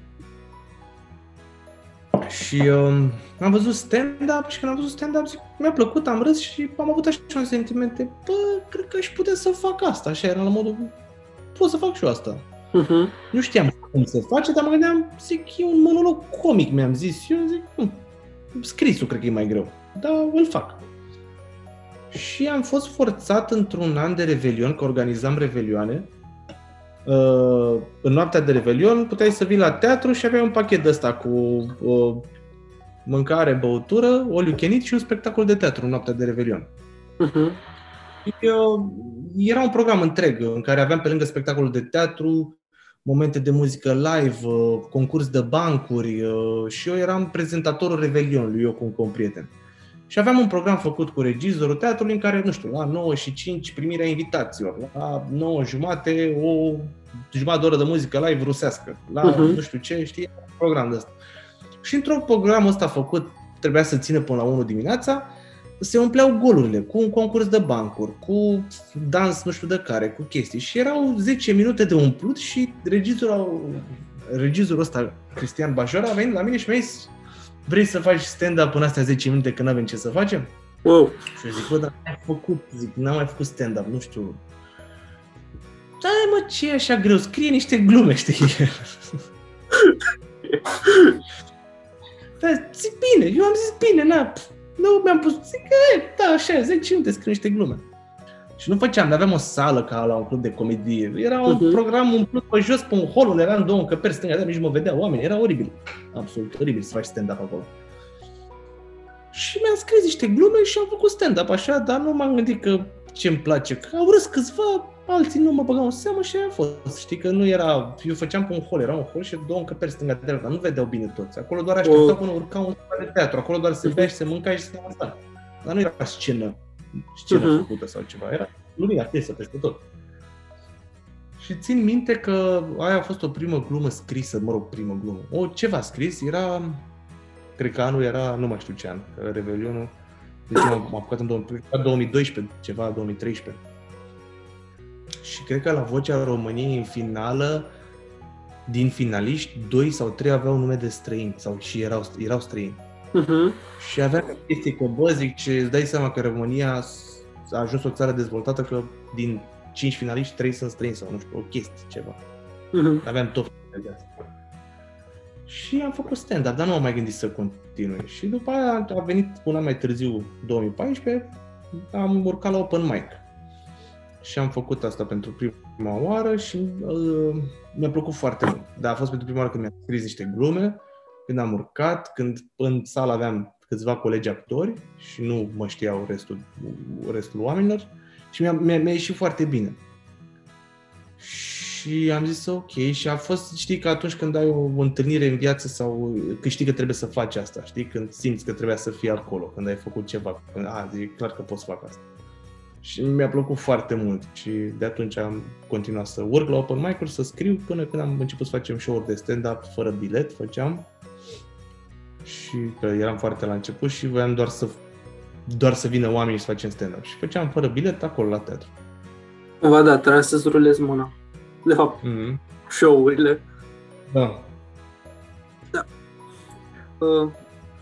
Și um, am văzut stand-up și când am văzut stand-up zic, mi-a plăcut, am râs și am avut așa un sentiment de, bă, cred că aș putea să fac asta. Așa era la modul, pot să fac și eu asta. Uh-huh. Nu știam cum se face, dar mă gândeam, zic, e un monolog comic, mi-am zis. Eu zic, hm, scrisul cred că e mai greu, dar îl fac. Și am fost forțat într-un an de Revelion, că organizam Revelioane, uh, în noaptea de Revelion puteai să vii la teatru și aveai un pachet de ăsta cu uh, mâncare, băutură, oliu chenit și un spectacol de teatru în noaptea de Revelion. Uh-huh. Eu, era un program întreg în care aveam pe lângă spectacolul de teatru momente de muzică live, uh, concurs de bancuri uh, și eu eram prezentatorul Revelionului, eu cu un prieten. Și aveam un program făcut cu regizorul teatrului în care, nu știu, la 9 și 5 primirea invitațiilor, la 9 jumate o jumătate de oră de muzică live rusească, la uh-huh. nu știu ce, știi, program de ăsta. Și într-un program ăsta făcut, trebuia să țină până la 1 dimineața, se umpleau golurile cu un concurs de bancuri, cu dans nu știu de care, cu chestii. Și erau 10 minute de umplut și regizorul, regizorul ăsta, Cristian Bajor, a venit la mine și mi-a zis vrei să faci stand-up în astea 10 minute când avem ce să facem? Wow. Și eu zic, bă, dar ai făcut, zic, n-am mai făcut stand-up, nu știu. Da, mă, ce e așa greu? Scrie niște glume, știi? da, zic, bine, eu am zis, bine, na, nu mi-am pus, zic, da, așa, 10 minute scrie niște glume. Și nu făceam, nu aveam o sală ca la un club de comedie. Era un uh-huh. program umplut pe jos, pe un hol, unde eram două încăperi stânga, dar nici mă vedea oameni. Era oribil. Absolut oribil să faci stand-up acolo. Și mi-am scris niște glume și am făcut stand-up așa, dar nu m-am gândit că ce îmi place, că au râs câțiva, alții nu mă băgau în seamă și aia a fost. Știi că nu era, eu făceam pe un hol, era un hol și două încăperi stânga de dar nu vedeau bine toți. Acolo doar așteptau wow. până urca un de teatru, acolo doar se bea și se mânca și se asta. Dar nu era scenă, scenă uh-huh. făcută sau ceva, era lumina tiesă peste tot. Și țin minte că aia a fost o primă glumă scrisă, mă rog, primă glumă. O, ceva scris, era, cred că anul era, nu mai știu ce an, Revelionul, deci m-am apucat în 2012, ceva, 2013. Și cred că la Vocea României în finală, din finaliști, doi sau trei aveau nume de străini sau și erau, erau străini. Uh-huh. Și avea chestii că, bă, zic, ce îți dai seama că România a ajuns o țară dezvoltată că din cinci finaliști, trei sunt străini sau nu știu, o chestie, ceva. Uh-huh. Aveam tot de asta. Și am făcut stand-up, dar nu am mai gândit să continui. Și după aia a venit un an mai târziu, 2014, am urcat la open mic. Și am făcut asta pentru prima oară și uh, mi-a plăcut foarte mult. Dar a fost pentru prima oară când mi-am scris niște glume, când am urcat, când în sală aveam câțiva colegi actori și nu mă știau restul, restul oamenilor și mi-a, mi-a, mi-a ieșit foarte bine. Și am zis ok și a fost, știi că atunci când ai o, o întâlnire în viață sau că știi că trebuie să faci asta, știi, când simți că trebuia să fii acolo, când ai făcut ceva, când, a, zic, clar că poți să fac asta. Și mi-a plăcut foarte mult și de atunci am continuat să urc la open mic să scriu până când am început să facem show-uri de stand-up fără bilet, făceam și că eram foarte la început și voiam doar să doar să vină oamenii să facem stand-up. Și făceam fără bilet acolo la teatru. Va da, trebuie să-ți rulezi mâna. De fapt, mm-hmm. show-urile. Da. Da. Uh,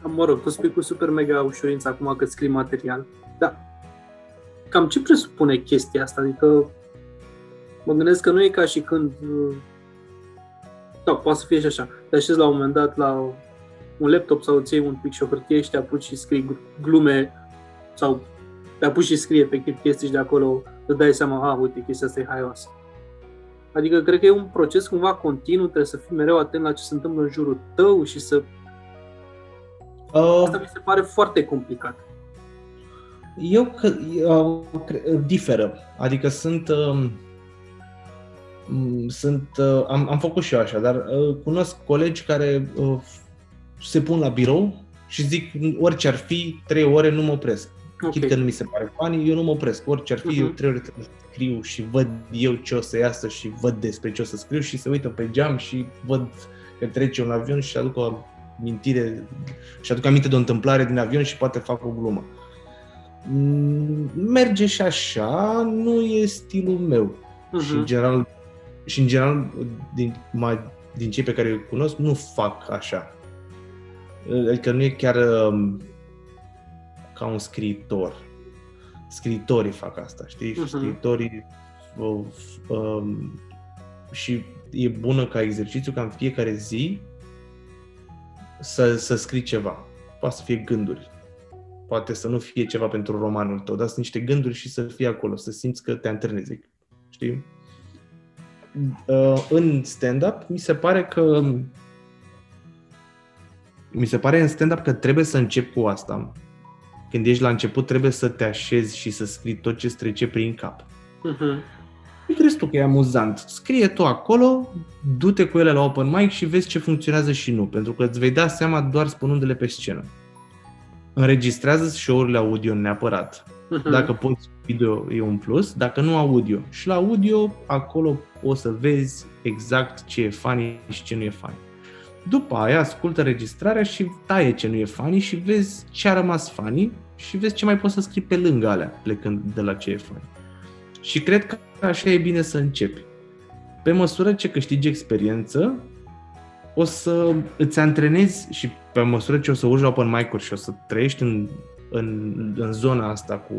mă rog, tu spui cu super mega ușurință acum că scrii material. Da. Cam ce presupune chestia asta? Adică mă gândesc că nu e ca și când uh, da, poate să fie și așa. Te așezi la un moment dat la un laptop sau îți iei un pic și o hârtie și te apuci și scrii glume sau te apuci și scrii efectiv chestii și de acolo îți dai seama, a, uite, chestia asta e haioasă. Adică cred că e un proces cumva continuu, trebuie să fii mereu atent la ce se întâmplă în jurul tău și să... Uh, asta mi se pare foarte complicat. Eu că uh, diferă. Adică sunt... Uh, sunt uh, am, am făcut și eu așa, dar uh, cunosc colegi care uh, se pun la birou și zic orice ar fi, trei ore nu mă opresc. Okay. Chit că nu mi se pare funny, eu nu mă opresc. Orice ar fi, uh-huh. eu trei ore trebuie să scriu și văd eu ce o să iasă și văd despre ce o să scriu și se uită pe geam și văd că trece un avion și aduc o amintire și aduc aminte de o întâmplare din avion și poate fac o glumă. Mm, merge și așa, nu e stilul meu. Uh-huh. Și în general, și în general din, mai, din cei pe care îi cunosc, nu fac așa. Adică nu e chiar um, ca un scriitor. Scriitorii fac asta, știi? Uh-huh. Scriitorii uh, um, și e bună ca exercițiu ca în fiecare zi să, să scrii ceva. Poate să fie gânduri. Poate să nu fie ceva pentru romanul tău, dar sunt niște gânduri și să fie acolo, să simți că te antrenezi. Știi? Uh, în stand-up mi se pare că mi se pare în stand-up că trebuie să încep cu asta. Când ești la început, trebuie să te așezi și să scrii tot ce trece prin cap. Uh-huh. Nu crezi tu că e amuzant. Scrie tu acolo, du-te cu ele la open mic și vezi ce funcționează și nu, pentru că îți vei da seama doar spunându-le pe scenă. Înregistrează show-urile audio neapărat. Uh-huh. Dacă poți video e un plus, dacă nu audio. Și la audio, acolo o să vezi exact ce e funny și ce nu e funny. După aia ascultă registrarea și taie ce nu e funny și vezi ce a rămas funny și vezi ce mai poți să scrii pe lângă alea, plecând de la ce e funny. Și cred că așa e bine să începi. Pe măsură ce câștigi experiență, o să îți antrenezi și pe măsură ce o să urci la open mic și o să trăiești în, în, în zona asta cu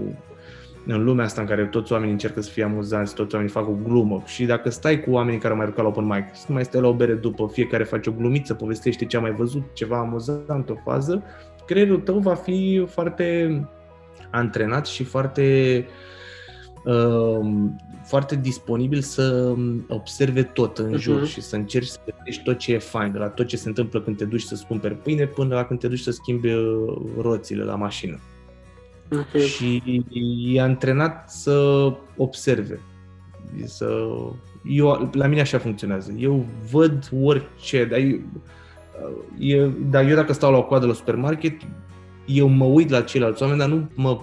în lumea asta în care toți oamenii încercă să fie amuzanți, toți oamenii fac o glumă și dacă stai cu oamenii care au mai rugat la open mic, să mai stai la o bere după, fiecare face o glumiță, povestește ce a mai văzut, ceva amuzant, o fază, creierul tău va fi foarte antrenat și foarte uh, foarte disponibil să observe tot în uh-huh. jur și să încerci să găsești tot ce e fain, de la tot ce se întâmplă când te duci să-ți cumperi pâine până la când te duci să schimbi uh, roțile la mașină. Okay. Și i-a antrenat să observe. Să... Eu, la mine așa funcționează. Eu văd orice, dar eu, eu, dar eu dacă stau la o coadă la supermarket, eu mă uit la ceilalți oameni, dar nu mă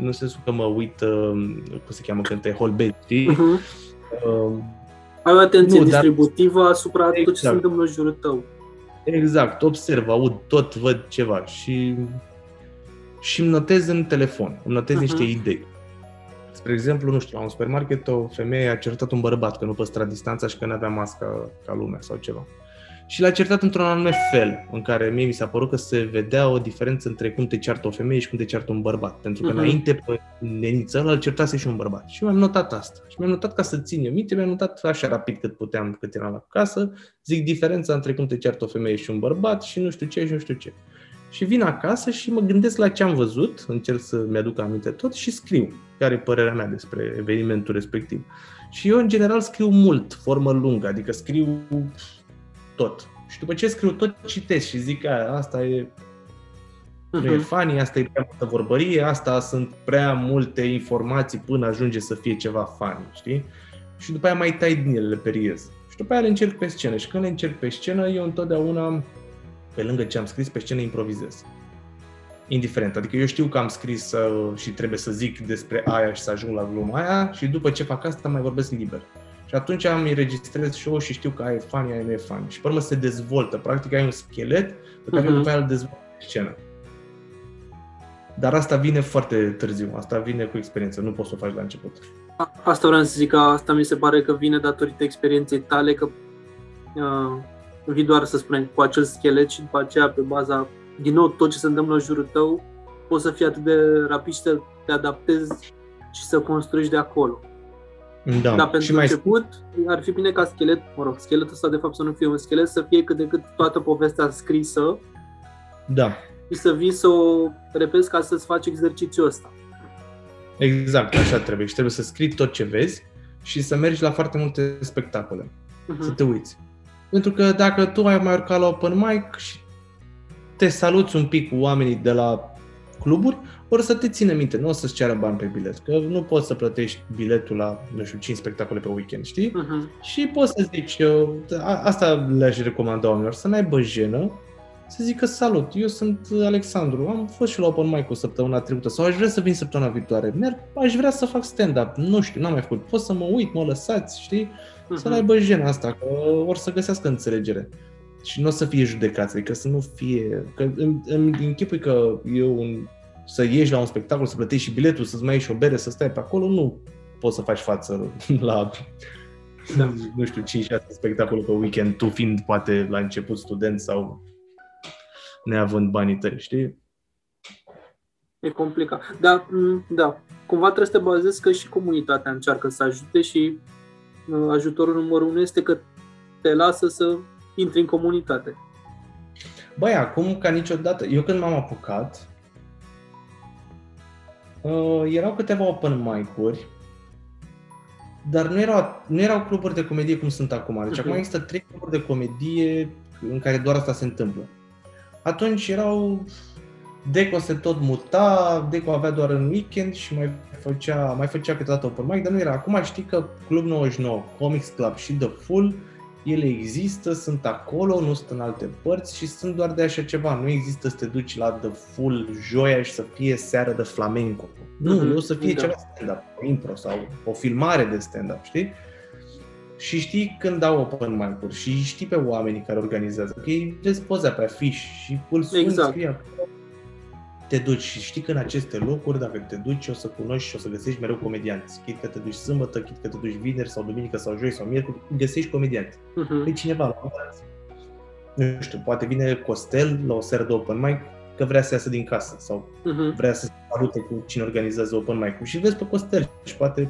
nu sensul că mă uit, uh, cum se cheamă, când te holbezi, știi? Uh-huh. Uh, Ai o atenție nu, distributivă dar... asupra exact. tot ce se exact. întâmplă în jurul tău. Exact, observ, aud tot, văd ceva și și îmi notez în telefon, îmi notez uh-huh. niște idei. Spre exemplu, nu știu, la un supermarket o femeie a certat un bărbat că nu păstra distanța și că nu avea mască ca lumea sau ceva. Și l-a certat într-un anume fel, în care mie mi s-a părut că se vedea o diferență între cum te ceartă o femeie și cum te ceartă un bărbat. Pentru că uh-huh. înainte, pe neniță, îl certase și un bărbat. Și mi-am notat asta. Și mi-am notat ca să țin eu minte, mi-am notat așa rapid cât puteam, cât eram la casă, zic diferența între cum te ceartă o femeie și un bărbat și nu știu ce și nu știu ce. Și vin acasă și mă gândesc la ce am văzut, încerc să-mi aduc aminte tot și scriu care e părerea mea despre evenimentul respectiv. Și eu, în general, scriu mult, formă lungă, adică scriu tot. Și după ce scriu tot, citesc și zic că asta e uh-huh. nu e mhm. funny, asta e prea multă vorbărie, asta sunt prea multe informații până ajunge să fie ceva funny, știi? Și după aia mai tai din ele, le periez. Și după aia le încerc pe scenă. Și când le încerc pe scenă, eu întotdeauna pe lângă ce am scris pe scenă, improvizez. Indiferent. Adică eu știu că am scris uh, și trebuie să zic despre aia și să ajung la gluma aia și după ce fac asta mai vorbesc liber. Și atunci am înregistrez show și știu că aia e funny, aia nu e funny. Și pe urmă se dezvoltă. Practic ai un schelet pe care uh-huh. după aia îl dezvoltă pe scenă. Dar asta vine foarte târziu, asta vine cu experiență, nu poți să o faci la început. Asta vreau să zic, că asta mi se pare că vine datorită experienței tale, că uh, vii doar, să spunem, cu acel schelet și după aceea, pe baza, din nou, tot ce se întâmplă în jurul tău, poți să fii atât de rapid și să te adaptezi și să construiești de acolo. Da. Dar pentru și mai început, ar fi bine ca schelet, mă rog, scheletul ăsta de fapt să nu fie un schelet, să fie cât de cât toată povestea scrisă. Da. Și să vii să o repezi ca să-ți faci exercițiul ăsta. Exact, așa trebuie. Și trebuie să scrii tot ce vezi și să mergi la foarte multe spectacole. Uh-huh. Să te uiți. Pentru că dacă tu ai mai urcat la open mic și te saluți un pic cu oamenii de la cluburi, ori să te țină minte, nu o să-ți ceară bani pe bilet, că nu poți să plătești biletul la, nu știu, 5 spectacole pe weekend, știi? Uh-huh. Și poți să zici, eu, a, asta le-aș recomanda oamenilor, să n-aibă jenă, să zică salut, eu sunt Alexandru, am fost și la open mic o săptămâna trecută sau aș vrea să vin săptămâna viitoare, aș vrea să fac stand-up, nu știu, n-am mai făcut, pot să mă uit, mă lăsați, știi? Uh-huh. să n-aibă jena asta, că ori să găsească înțelegere. Și nu o să fie judecați, adică să nu fie... Că îmi, îmi închipui că eu un, să ieși la un spectacol, să plătești și biletul, să-ți mai ieși și o bere, să stai pe acolo, nu poți să faci față la, da. nu știu, 5-6 spectacole pe weekend, tu fiind poate la început student sau neavând banii tăi, știi? E complicat. Da, da. Cumva trebuie să te bazezi că și comunitatea încearcă să ajute și Uh, ajutorul numărul unu este că te lasă să intri în comunitate. Băi, acum ca niciodată, eu când m-am apucat, uh, erau câteva open mic-uri, dar nu erau, nu erau cluburi de comedie cum sunt acum. Deci uh-huh. acum există trei cluburi de comedie în care doar asta se întâmplă. Atunci erau Deco se tot muta, Deco avea doar în weekend și mai făcea, mai făcea câteodată open mic, dar nu era. Acum știi că Club 99, Comics Club și The Full, ele există, sunt acolo, nu sunt în alte părți și sunt doar de așa ceva. Nu există să te duci la The Full joia și să fie seară de flamenco. Nu, mm-hmm. o să fie da. ceva stand-up, o impro sau o filmare de stand-up, știi? Și știi când dau open mic-uri și știi pe oamenii care organizează, că ei vezi poza pe afiș și îl suni, exact. scrie acolo te duci și știi că în aceste locuri, dacă te duci, o să cunoști și o să găsești mereu comedianți. Chit că te duci sâmbătă, chit că te duci vineri sau duminică sau joi sau miercuri, găsești comedianți. Uh-huh. Păi cineva la nu știu, poate vine Costel la o seară de open mic că vrea să iasă din casă sau uh-huh. vrea să se salute cu cine organizează open mic și vezi pe Costel și poate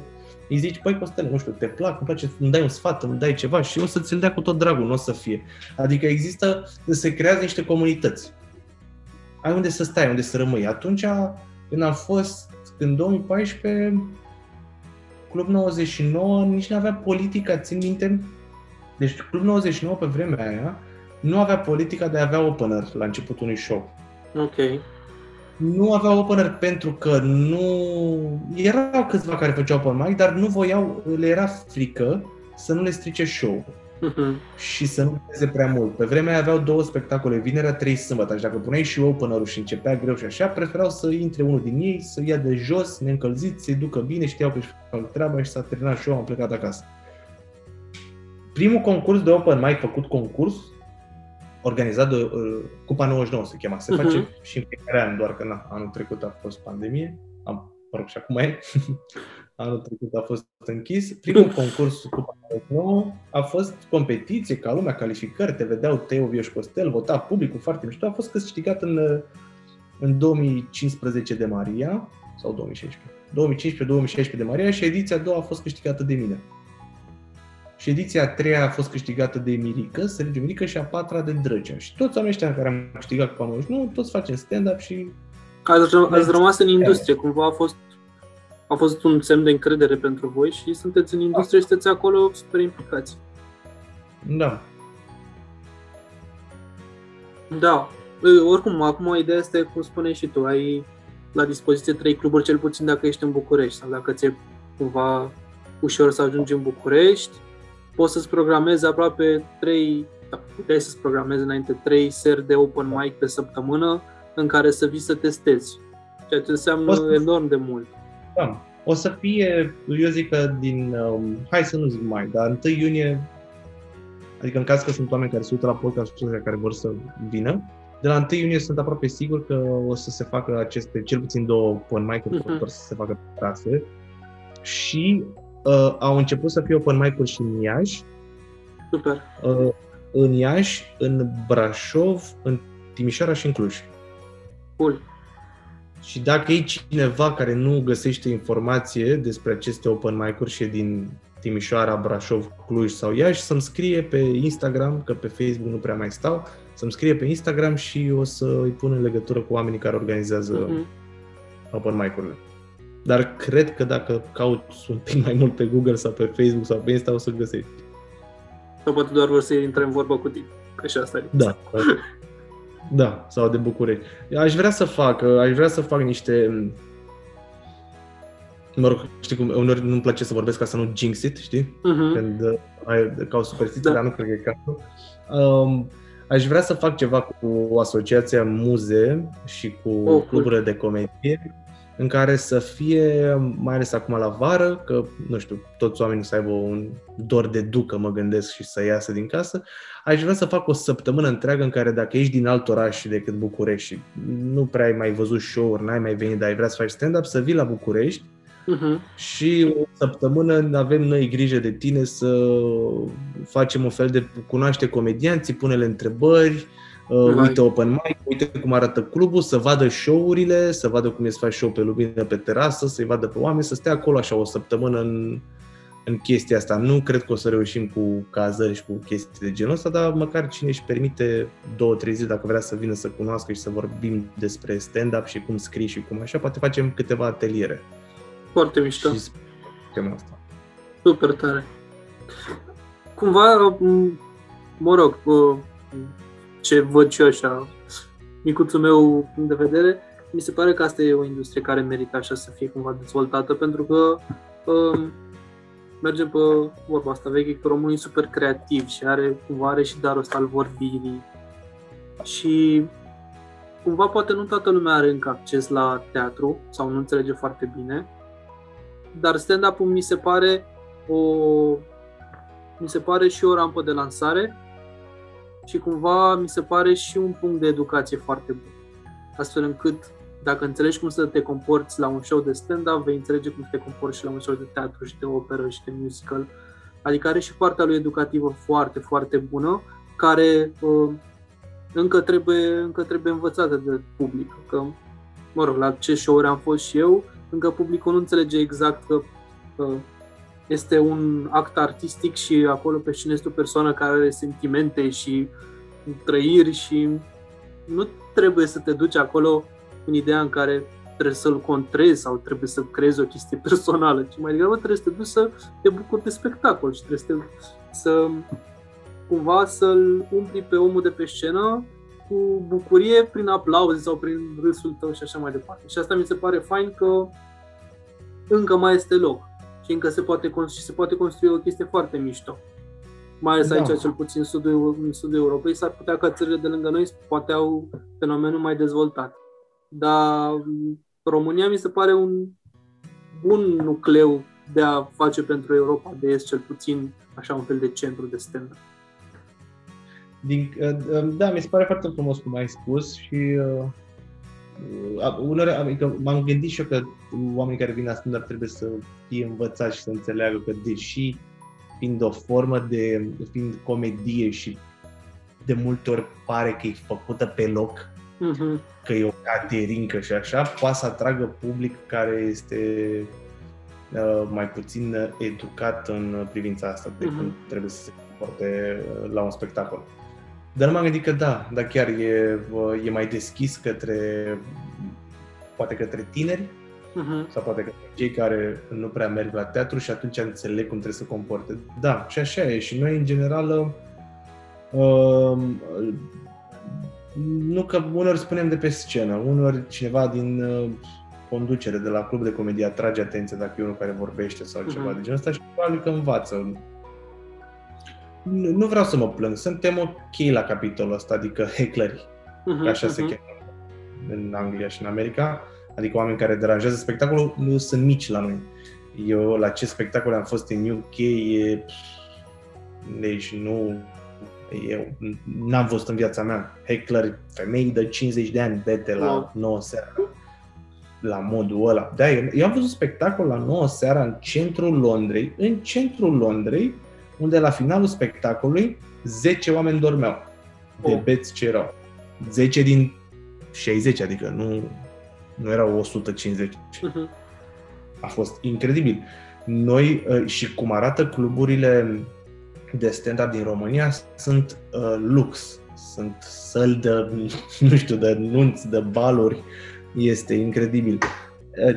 îi zici, păi Costel, nu știu, te plac, îmi place, îmi dai un sfat, îmi dai ceva și o să ți-l dea cu tot dragul, nu o să fie. Adică există, se creează niște comunități ai unde să stai, unde să rămâi. Atunci, când am fost, în 2014, Club 99 nici nu avea politica, țin minte, deci Club 99 pe vremea aia nu avea politica de a avea opener la începutul unui show. Ok. nu aveau opener pentru că nu... Erau câțiva care făceau open mic, dar nu voiau, le era frică să nu le strice show uh-huh. și să nu pese prea mult. Pe vremea aveau două spectacole, vinerea, trei sâmbătă și dacă puneai și opener și începea greu și așa, preferau să intre unul din ei, să ia de jos, neîncălzit, să-i ducă bine, știau că își fac treaba și s-a terminat show, am plecat acasă. Primul concurs de open mic făcut concurs organizat de uh, Cupa 99 se chema. Se uh-huh. face și în fiecare an, doar că na, anul trecut a fost pandemie. Am, mă rog, și acum e. anul trecut a fost închis. Primul concurs Cupa 99 a fost competiție, ca lumea, calificări, te vedeau Teo Vioș Costel, vota publicul foarte mișto. A fost câștigat în, în 2015 de Maria, sau 2016. 2015-2016 de Maria și ediția a doua a fost câștigată de mine. Și ediția a treia a fost câștigată de Mirica, Sergiu Mirica și a patra de Drăgea. Și toți oamenii ăștia care am câștigat cu 99, toți facem stand-up și... Ați, ați rămas în industrie, cumva a fost, a fost un semn de încredere pentru voi și sunteți în industrie și sunteți acolo super implicați. Da. Da. Oricum, acum ideea este, cum spuneai și tu, ai la dispoziție trei cluburi, cel puțin dacă ești în București sau dacă ți-e cumva ușor să ajungi în București, poți să-ți programezi aproape 3, da, puteai să-ți programezi înainte 3 seri de open mic pe săptămână în care să vii să testezi, ceea ce înseamnă să... enorm de mult. Da. O să fie, eu zic că din, um, hai să nu zic mai, dar 1 iunie, adică în caz că sunt oameni care se uită la podcastul care vor să vină, de la 1 iunie sunt aproape sigur că o să se facă aceste, cel puțin două open mic-uri, uh-huh. să se facă pe trase. Și uh, au început să fie open mic-uri și în Iași. Super. Uh, în Iași, în Brașov, în Timișoara și în Cluj. Cool. Și dacă e cineva care nu găsește informație despre aceste open mic-uri și din Timișoara, Brașov, Cluj sau Iași, să-mi scrie pe Instagram, că pe Facebook nu prea mai stau, să-mi scrie pe Instagram și o să îi pun în legătură cu oamenii care organizează uh-huh. open mic-urile. Dar cred că dacă cauți un pic mai mult pe Google sau pe Facebook sau pe Insta, o să găsești. Sau poate doar vor să intre în vorbă cu tine, că și asta e. Da. da, sau de București. Aș vrea să fac, aș vrea să fac niște mă rog, știi cum, uneori nu-mi place să vorbesc ca să nu jinx it, știi? Uh-huh. Când uh, ai, ca o superstiție, da. dar nu cred că e cazul. Um, aș vrea să fac ceva cu asociația Muze și cu oh, cluburile cool. de comedie în care să fie, mai ales acum la vară, că, nu știu, toți oamenii să aibă un dor de ducă, mă gândesc, și să iasă din casă, aș vrea să fac o săptămână întreagă în care dacă ești din alt oraș decât București și nu prea ai mai văzut show-uri, n-ai mai venit, dar ai vrea să faci stand-up, să vii la București uh-huh. și o săptămână avem noi grijă de tine să facem un fel de cunoaște comedianții, pune-le întrebări, uh, uite open mic, uite cum arată clubul, să vadă show-urile, să vadă cum e să faci show pe lumină pe terasă, să-i vadă pe oameni, să stea acolo așa o săptămână în, în chestia asta. Nu cred că o să reușim cu cazări și cu chestii de genul ăsta, dar măcar cine își permite două, trei zile, dacă vrea să vină să cunoască și să vorbim despre stand-up și cum scrii și cum așa, poate facem câteva ateliere. Foarte mișto. Și asta. Super tare. Cumva, mă rog, ce văd și eu așa, micuțul meu punct de vedere, mi se pare că asta e o industrie care merită așa să fie cumva dezvoltată, pentru că um, mergem pe vorba asta veche, că românul e super creativ și are cumva are și darul ăsta al vorbirii și cumva poate nu toată lumea are încă acces la teatru sau nu înțelege foarte bine, dar stand-up-ul mi se pare o mi se pare și o rampă de lansare și cumva mi se pare și un punct de educație foarte bun. Astfel încât dacă înțelegi cum să te comporți la un show de stand-up, vei înțelege cum să te comporți și la un show de teatru și de operă și de musical. Adică are și partea lui educativă foarte, foarte bună, care uh, încă, trebuie, încă trebuie învățată de public. Că, mă rog, la ce show am fost și eu, încă publicul nu înțelege exact că uh, este un act artistic și acolo pe cine este o persoană care are sentimente și trăiri și nu trebuie să te duci acolo în ideea în care trebuie să-l contrezi sau trebuie să creezi o chestie personală, ci mai degrabă trebuie să te duci să te bucuri de spectacol și trebuie să, te, să cumva să-l umpli pe omul de pe scenă cu bucurie prin aplauze sau prin râsul tău și așa mai departe. Și asta mi se pare fain că încă mai este loc și încă se poate, și se poate construi o chestie foarte mișto. Mai ales da. aici, cel puțin în sudul, în sudul Europei, s-ar putea ca țările de lângă noi poate au fenomenul mai dezvoltat. Dar România mi se pare un bun nucleu de a face pentru Europa de Est, cel puțin așa un fel de centru de stand Din, uh, da, mi se pare foarte frumos cum ai spus și uh, uh uneori, adică m-am gândit și eu că oamenii care vin la stand trebuie să fie învățați și să înțeleagă că deși fiind o formă de, fiind comedie și de multe ori pare că e făcută pe loc, uh-huh. că e o caterincă și așa, poate să atragă public care este uh, mai puțin educat în privința asta de uh-huh. cum trebuie să se comporte uh, la un spectacol. Dar m-am gândit că da, dar chiar e, uh, e mai deschis către, poate către tineri, uh-huh. sau poate către cei care nu prea merg la teatru și atunci înțeleg cum trebuie să comporte. Da, și așa e. Și noi, în general, uh, nu că uneori spunem de pe scenă, uneori cineva din uh, conducere de la club de comedie atrage atenția dacă e unul care vorbește sau uh-huh. ceva de genul ăsta și probabil că învață. Nu, nu vreau să mă plâng, suntem ok la capitolul ăsta, adică heckleri, uh-huh, așa uh-huh. se cheamă în Anglia și în America, adică oameni care deranjează spectacolul, nu sunt mici la noi. Eu la ce spectacole am fost în UK, e... deci nu eu n-am văzut în viața mea heckler, femei de 50 de ani, bete la 9 seara, la modul ăla. Da, eu, eu am văzut spectacol la 9 seara în centrul Londrei, în centrul Londrei, unde la finalul spectacolului 10 oameni dormeau de oh. beți ce erau. 10 din 60, adică nu, nu erau 150. Uh-huh. Mhm. A fost incredibil. Noi, uh, și cum arată cluburile de stand-up din România sunt uh, lux. Sunt săli de, nu știu, de nunți, de baluri. Este incredibil. Uh,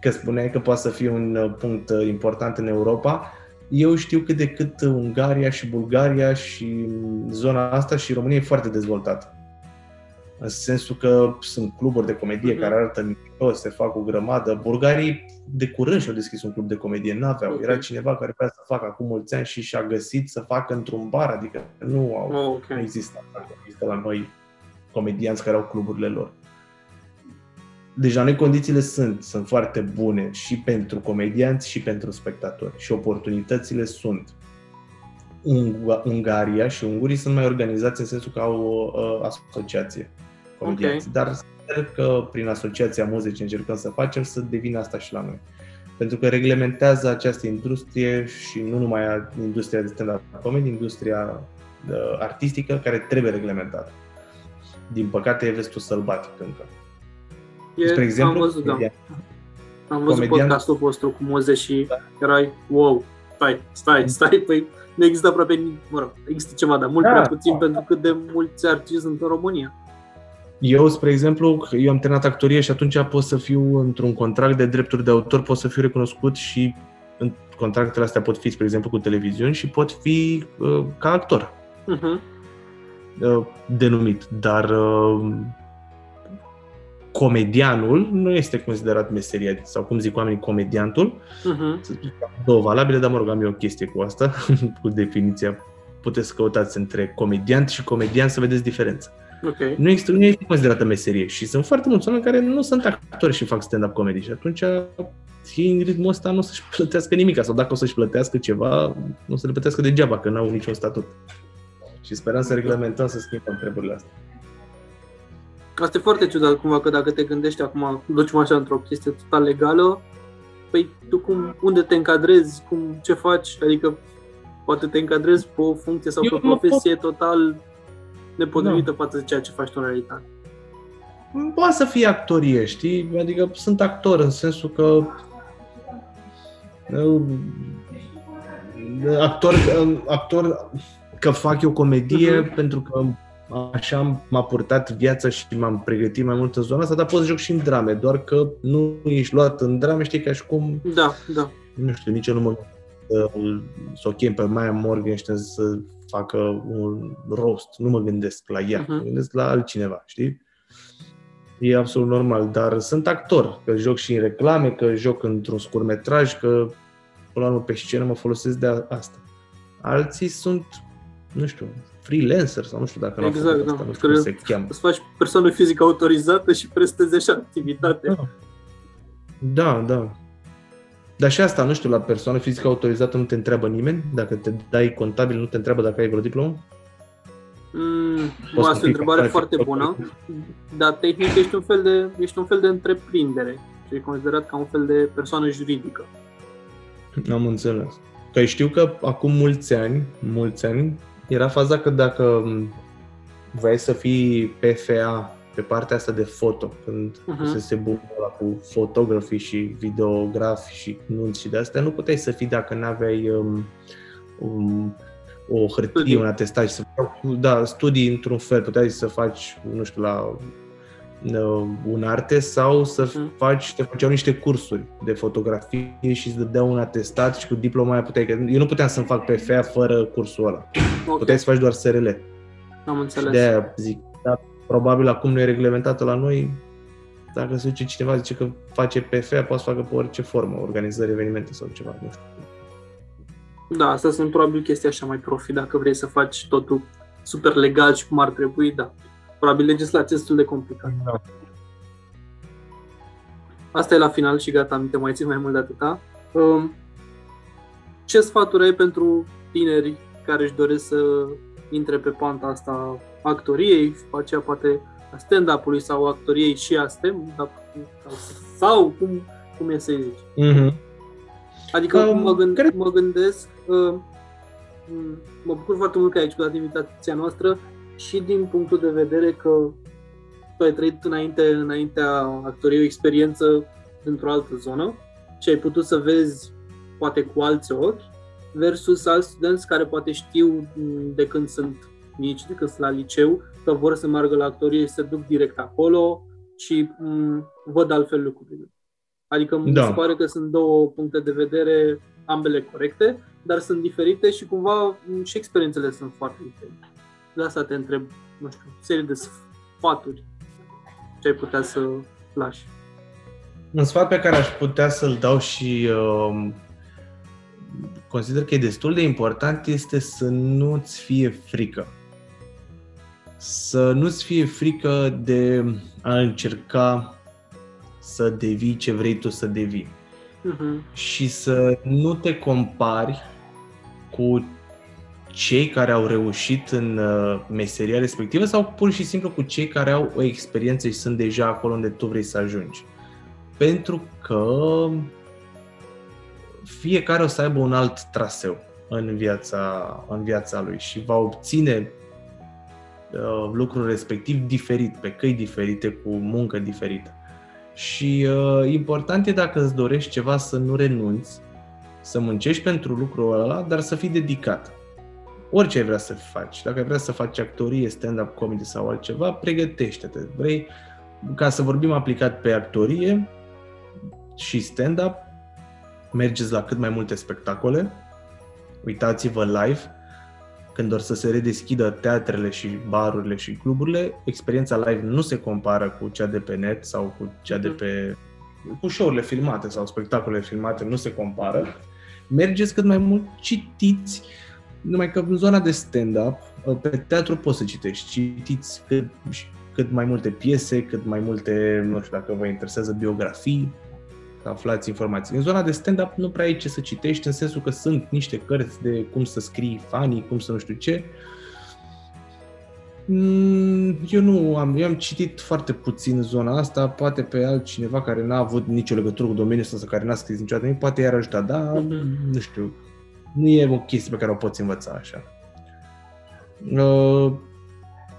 că spuneai că poate să fie un uh, punct uh, important în Europa. Eu știu cât de cât Ungaria și Bulgaria și zona asta și România e foarte dezvoltată în sensul că sunt cluburi de comedie uh-huh. care arată mișto, se fac o grămadă. Bulgarii de curând și-au deschis un club de comedie, n-aveau. Okay. Era cineva care vrea să facă acum mulți ani și și-a găsit să facă într-un bar, adică nu au, oh, okay. nu există, există la noi comedianți care au cluburile lor. Deja noi condițiile sunt, sunt foarte bune și pentru comedianți și pentru spectatori și oportunitățile sunt. Ungaria și ungurii sunt mai organizați în sensul că au o uh, asociație comedianți. Okay. Dar sper că prin Asociația Muzicii încercăm să facem să devină asta și la noi. Pentru că reglementează această industrie și nu numai industria de stand-up comedy, industria uh, artistică care trebuie reglementată. Din păcate e vestul sălbatic încă. E, Spre exemplu, am văzut, da. Am văzut comedian... podcastul vostru cu muze și da. erai, wow, stai, stai, stai, păi nu există aproape, mă rog, există ceva, dar mult da, prea puțin da. pentru cât de mulți artiști sunt în România. Eu, spre exemplu, eu am terminat actorie și atunci pot să fiu într-un contract de drepturi de autor, pot să fiu recunoscut și în contractele astea pot fi, spre exemplu, cu televiziuni și pot fi uh, ca actor. Uh-huh. Uh, denumit. Dar uh, comedianul nu este considerat meseria, sau cum zic oamenii, comediantul. Uh-huh. Două valabile, dar mă rog, am eu o chestie cu asta, cu definiția. Puteți să căutați între comediant și comedian să vedeți diferența. Okay. Nu, există, nu este considerată meserie și sunt foarte mulți oameni care nu sunt actori și fac stand-up comedy și atunci și în ritmul ăsta nu o să-și plătească nimic sau dacă o să-și plătească ceva, nu o să le plătească degeaba, că n-au niciun statut. Și sperăm să reglementăm, să schimbăm treburile astea. Asta e foarte ciudat cumva, că dacă te gândești acum, ducem așa într-o chestie total legală, păi tu cum, unde te încadrezi, cum, ce faci, adică poate te încadrezi pe o funcție sau Eu pe o profesie pot... total nepotrivită da. față de ceea ce faci tu în realitate. Poate să fie actorie, știi? Adică sunt actor în sensul că uh, actor, uh, actor că fac eu comedie uh-huh. pentru că așa m-a purtat viața și m-am pregătit mai mult în zona asta, dar pot să joc și în drame, doar că nu ești luat în drame, știi, ca și cum... Da, da. Nu știu, nici eu nu mă să, să o chem pe Maya Morgenstern să facă un roast, nu mă gândesc la ea, uh-huh. mă gândesc la altcineva, știi? E absolut normal, dar sunt actor, că joc și în reclame, că joc într-un scurmetraj, că până la urmă pe scenă mă folosesc de asta. Alții sunt, nu știu, freelancer sau nu știu dacă exact, l-au făcut da. asta, nu știu cum se cheamă. Să faci persoană fizică autorizată și prestezi așa activitate. Da. da, da. Dar și asta, nu știu, la persoană fizică autorizată nu te întreabă nimeni? Dacă te dai contabil, nu te întreabă dacă ai vreo diplomă? Mm, asta e o întrebare foarte bună, dar tehnic ești un fel de, ești un fel de întreprindere și e considerat ca un fel de persoană juridică. Am înțeles. Că știu că acum mulți ani, mulți ani, era faza că dacă vrei să fii PFA pe partea asta de foto, când uh-huh. se boomul cu fotografii și videografi și nunți și de astea, nu puteai să fii dacă nu aveai um, um, o hârtie, studii. un atestat și să da, studii într-un fel, puteai să faci, nu știu, la uh, un arte sau să uh-huh. faci, te făceau niște cursuri de fotografie și îți dădeau un atestat și cu diploma aia puteai, că eu nu puteam să-mi fac PFA fără cursul ăla. Okay. Puteai să faci doar SRL. Am înțeles. Și de-aia zic, da, probabil acum nu e reglementată la noi, dacă se duce cineva zice că face PFA, poate să facă pe orice formă, organizări, evenimente sau ceva, nu știu. Da, asta sunt probabil chestii așa mai profi, dacă vrei să faci totul super legal și cum ar trebui, da. Probabil legislația este destul de complicată. Da. Asta e la final și gata, nu te mai țin mai mult de atâta. Um, ce sfaturi ai pentru tineri care își doresc să intre pe panta asta actoriei, aceea poate a stand-up-ului sau actoriei și a stand sau cum, cum e să-i zici. Mm-hmm. Adică um, mă, gând, cred... mă gândesc, uh, mă bucur foarte mult că ai acceptat invitația noastră și din punctul de vedere că tu ai trăit înainte, înaintea actoriei o experiență într-o altă zonă și ai putut să vezi poate cu alți ochi versus alți studenți care poate știu de când sunt mici, de când sunt la liceu, că vor să meargă la actorie și se duc direct acolo și m- văd altfel lucrurile. Adică da. mi se pare că sunt două puncte de vedere, ambele corecte, dar sunt diferite și cumva și experiențele sunt foarte diferite. De asta te întreb, nu știu, serie de sfaturi ce ai putea să lași. Un sfat pe care aș putea să-l dau și uh, consider că e destul de important este să nu-ți fie frică. Să nu-ți fie frică de a încerca să devii ce vrei tu să devii. Uh-huh. Și să nu te compari cu cei care au reușit în uh, meseria respectivă sau pur și simplu cu cei care au o experiență și sunt deja acolo unde tu vrei să ajungi. Pentru că fiecare o să aibă un alt traseu în viața, în viața lui și va obține uh, lucrul respectiv diferit, pe căi diferite, cu muncă diferită. Și uh, important e dacă îți dorești ceva să nu renunți, să muncești pentru lucrul ăla, dar să fii dedicat. Orice ai vrea să faci. Dacă ai vrea să faci actorie, stand-up comedy sau altceva, pregătește-te. Vrei, ca să vorbim aplicat pe actorie și stand-up, mergeți la cât mai multe spectacole, uitați-vă live, când or să se redeschidă teatrele și barurile și cluburile, experiența live nu se compară cu cea de pe net sau cu cea de mhm. pe... cu show-urile filmate sau spectacolele filmate, nu se compară. Mergeți cât mai mult, citiți, numai că în zona de stand-up, pe teatru poți să citești, citiți cât, cât mai multe piese, cât mai multe, nu știu dacă vă interesează biografii, să aflați informații. În zona de stand-up nu prea ai ce să citești, în sensul că sunt niște cărți de cum să scrii fanii, cum să nu știu ce. Mm, eu nu am, eu am citit foarte puțin zona asta, poate pe altcineva care n-a avut nicio legătură cu domeniul ăsta sau care n-a scris niciodată nimic, poate i-ar ajuta, dar mm-hmm. nu știu, nu e o chestie pe care o poți învăța așa. Uh,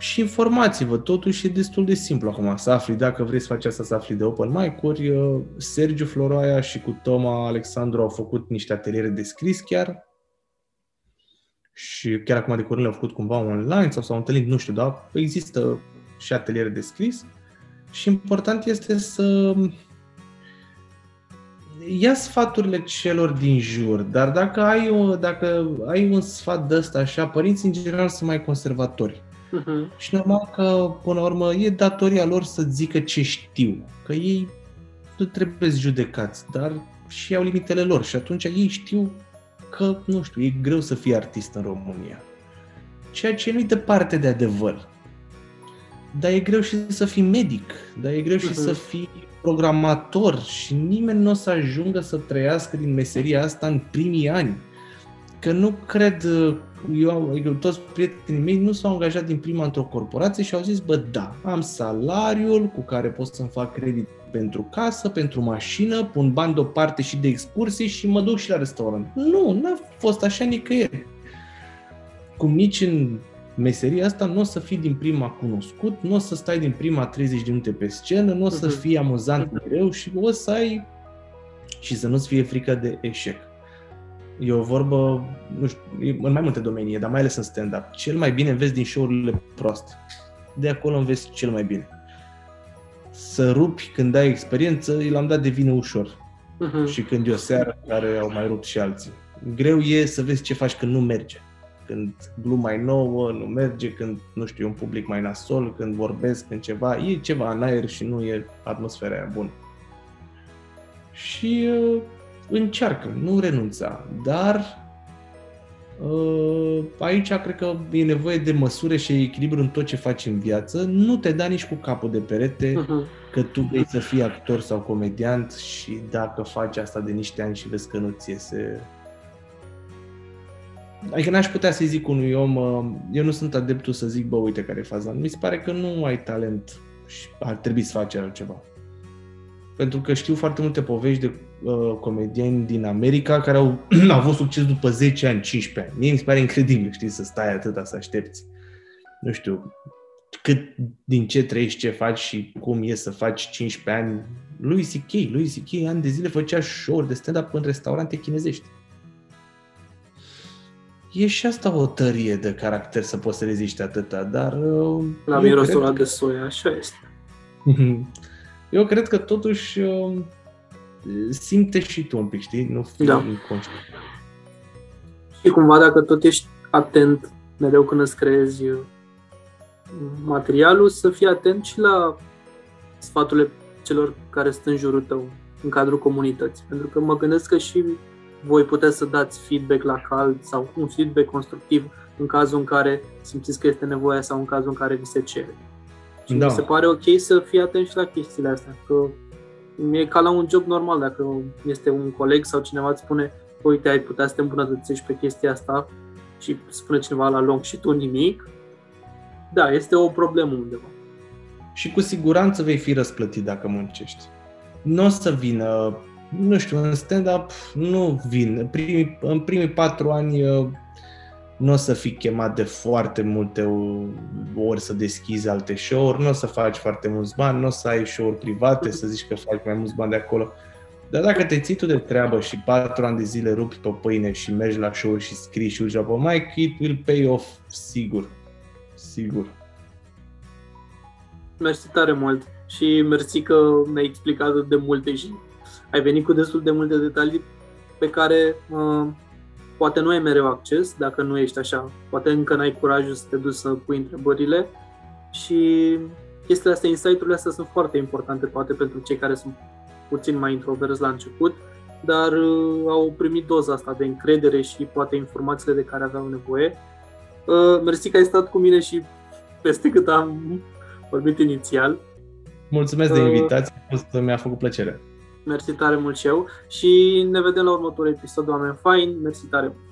și informați-vă, totuși e destul de simplu acum să afli, dacă vrei să faci asta, să afli de open mic-uri. Uh, Sergiu Floroaia și cu Toma Alexandru au făcut niște ateliere de scris chiar și chiar acum de curând le-au făcut cumva online sau s-au întâlnit, nu știu, dar există și ateliere de scris și important este să ia sfaturile celor din jur, dar dacă ai, o, dacă ai un sfat de ăsta așa, părinții în general sunt mai conservatori. Uh-huh. Și normal că, până la urmă, e datoria lor să zică ce știu. Că ei nu trebuie să judecați, dar și au limitele lor. Și atunci ei știu că, nu știu, e greu să fii artist în România. Ceea ce nu-i departe de adevăr. Dar e greu și să fii medic, dar e greu uh-huh. și mhm. să fii programator și nimeni nu o să ajungă să trăiască din meseria asta în primii ani. Că nu cred, eu, adică toți prietenii mei nu s-au angajat din prima într-o corporație și au zis, bă, da, am salariul cu care pot să-mi fac credit pentru casă, pentru mașină, pun bani deoparte și de excursii și mă duc și la restaurant. Nu, n-a fost așa nicăieri. Cum nici în meseria asta nu o să fii din prima cunoscut, nu o să stai din prima 30 de minute pe scenă, nu o să mhm. fii amuzant uh-huh. mereu și o să ai și să nu-ți fie frică de eșec. E o vorbă, nu știu, în mai multe domenii, dar mai ales în stand-up. Cel mai bine înveți din show-urile proaste. De acolo înveți cel mai bine. Să rupi când ai experiență, l-am dat de vină ușor. Uh-huh. Și când e o seară care au mai rupt și alții. Greu e să vezi ce faci când nu merge când gluma e nouă, nu merge, când, nu știu, un public mai nasol, când vorbesc, când ceva, e ceva în aer și nu e atmosfera aia bună. Și uh, încearcă, nu renunța, dar uh, aici cred că e nevoie de măsură și echilibru în tot ce faci în viață. Nu te da nici cu capul de perete uh-huh. că tu vrei să fii actor sau comediant și dacă faci asta de niște ani și vezi că nu ți iese Adică n-aș putea să-i zic unui om, eu nu sunt adeptul să zic, bă, uite care e faza. Mi se pare că nu ai talent și ar trebui să faci altceva. Pentru că știu foarte multe povești de uh, comedieni din America care au, au avut succes după 10 ani, 15 ani. Mie mi se pare incredibil, știi, să stai atâta, să aștepți. Nu știu, cât din ce trăiești, ce faci și cum e să faci 15 ani. Lui C.K., lui C.K. ani de zile făcea show de stand-up în restaurante chinezești e și asta o tărie de caracter să poți să reziști atâta, dar... Uh, La mirosul ăla de soia, așa este. Eu cred că totuși uh, simte și tu un pic, știi? Nu fi da. inconștient. Și cumva dacă tot ești atent mereu când îți creezi uh, materialul, să fii atent și la sfaturile celor care sunt în jurul tău, în cadrul comunității. Pentru că mă gândesc că și voi puteți să dați feedback la cald sau un feedback constructiv în cazul în care simțiți că este nevoie sau în cazul în care vi se cere. Și da. mi se pare ok să fii atent și la chestiile astea, că e ca la un job normal, dacă este un coleg sau cineva îți spune uite, ai putea să te îmbunătățești pe chestia asta și spune cineva la loc și tu nimic, da, este o problemă undeva. Și cu siguranță vei fi răsplătit dacă muncești. Nu o să vină nu știu, în stand-up nu vin. Primii, în primii patru ani uh, nu o să fii chemat de foarte multe ori să deschizi alte show-uri, nu o să faci foarte mulți bani, nu o să ai show-uri private, să zici că faci mai mulți bani de acolo. Dar dacă te ții tu de treabă și patru ani de zile rupi pe pâine și mergi la show-uri și scrii și urci pe mic, it will pay off, sigur. Sigur. Mersi tare mult și mersi că mi-ai explicat de multe și ai venit cu destul de multe detalii pe care uh, poate nu ai mereu acces dacă nu ești așa. Poate încă n-ai curajul să te duci să pui întrebările și chestiile astea, insight-urile astea sunt foarte importante poate pentru cei care sunt puțin mai introverți la început, dar uh, au primit doza asta de încredere și poate informațiile de care aveau nevoie. Uh, mersi că ai stat cu mine și peste cât am vorbit inițial. Mulțumesc de uh, invitație, mi-a făcut plăcere. Mersi tare mult și eu și ne vedem la următorul episod, oameni faini, mersi tare mult!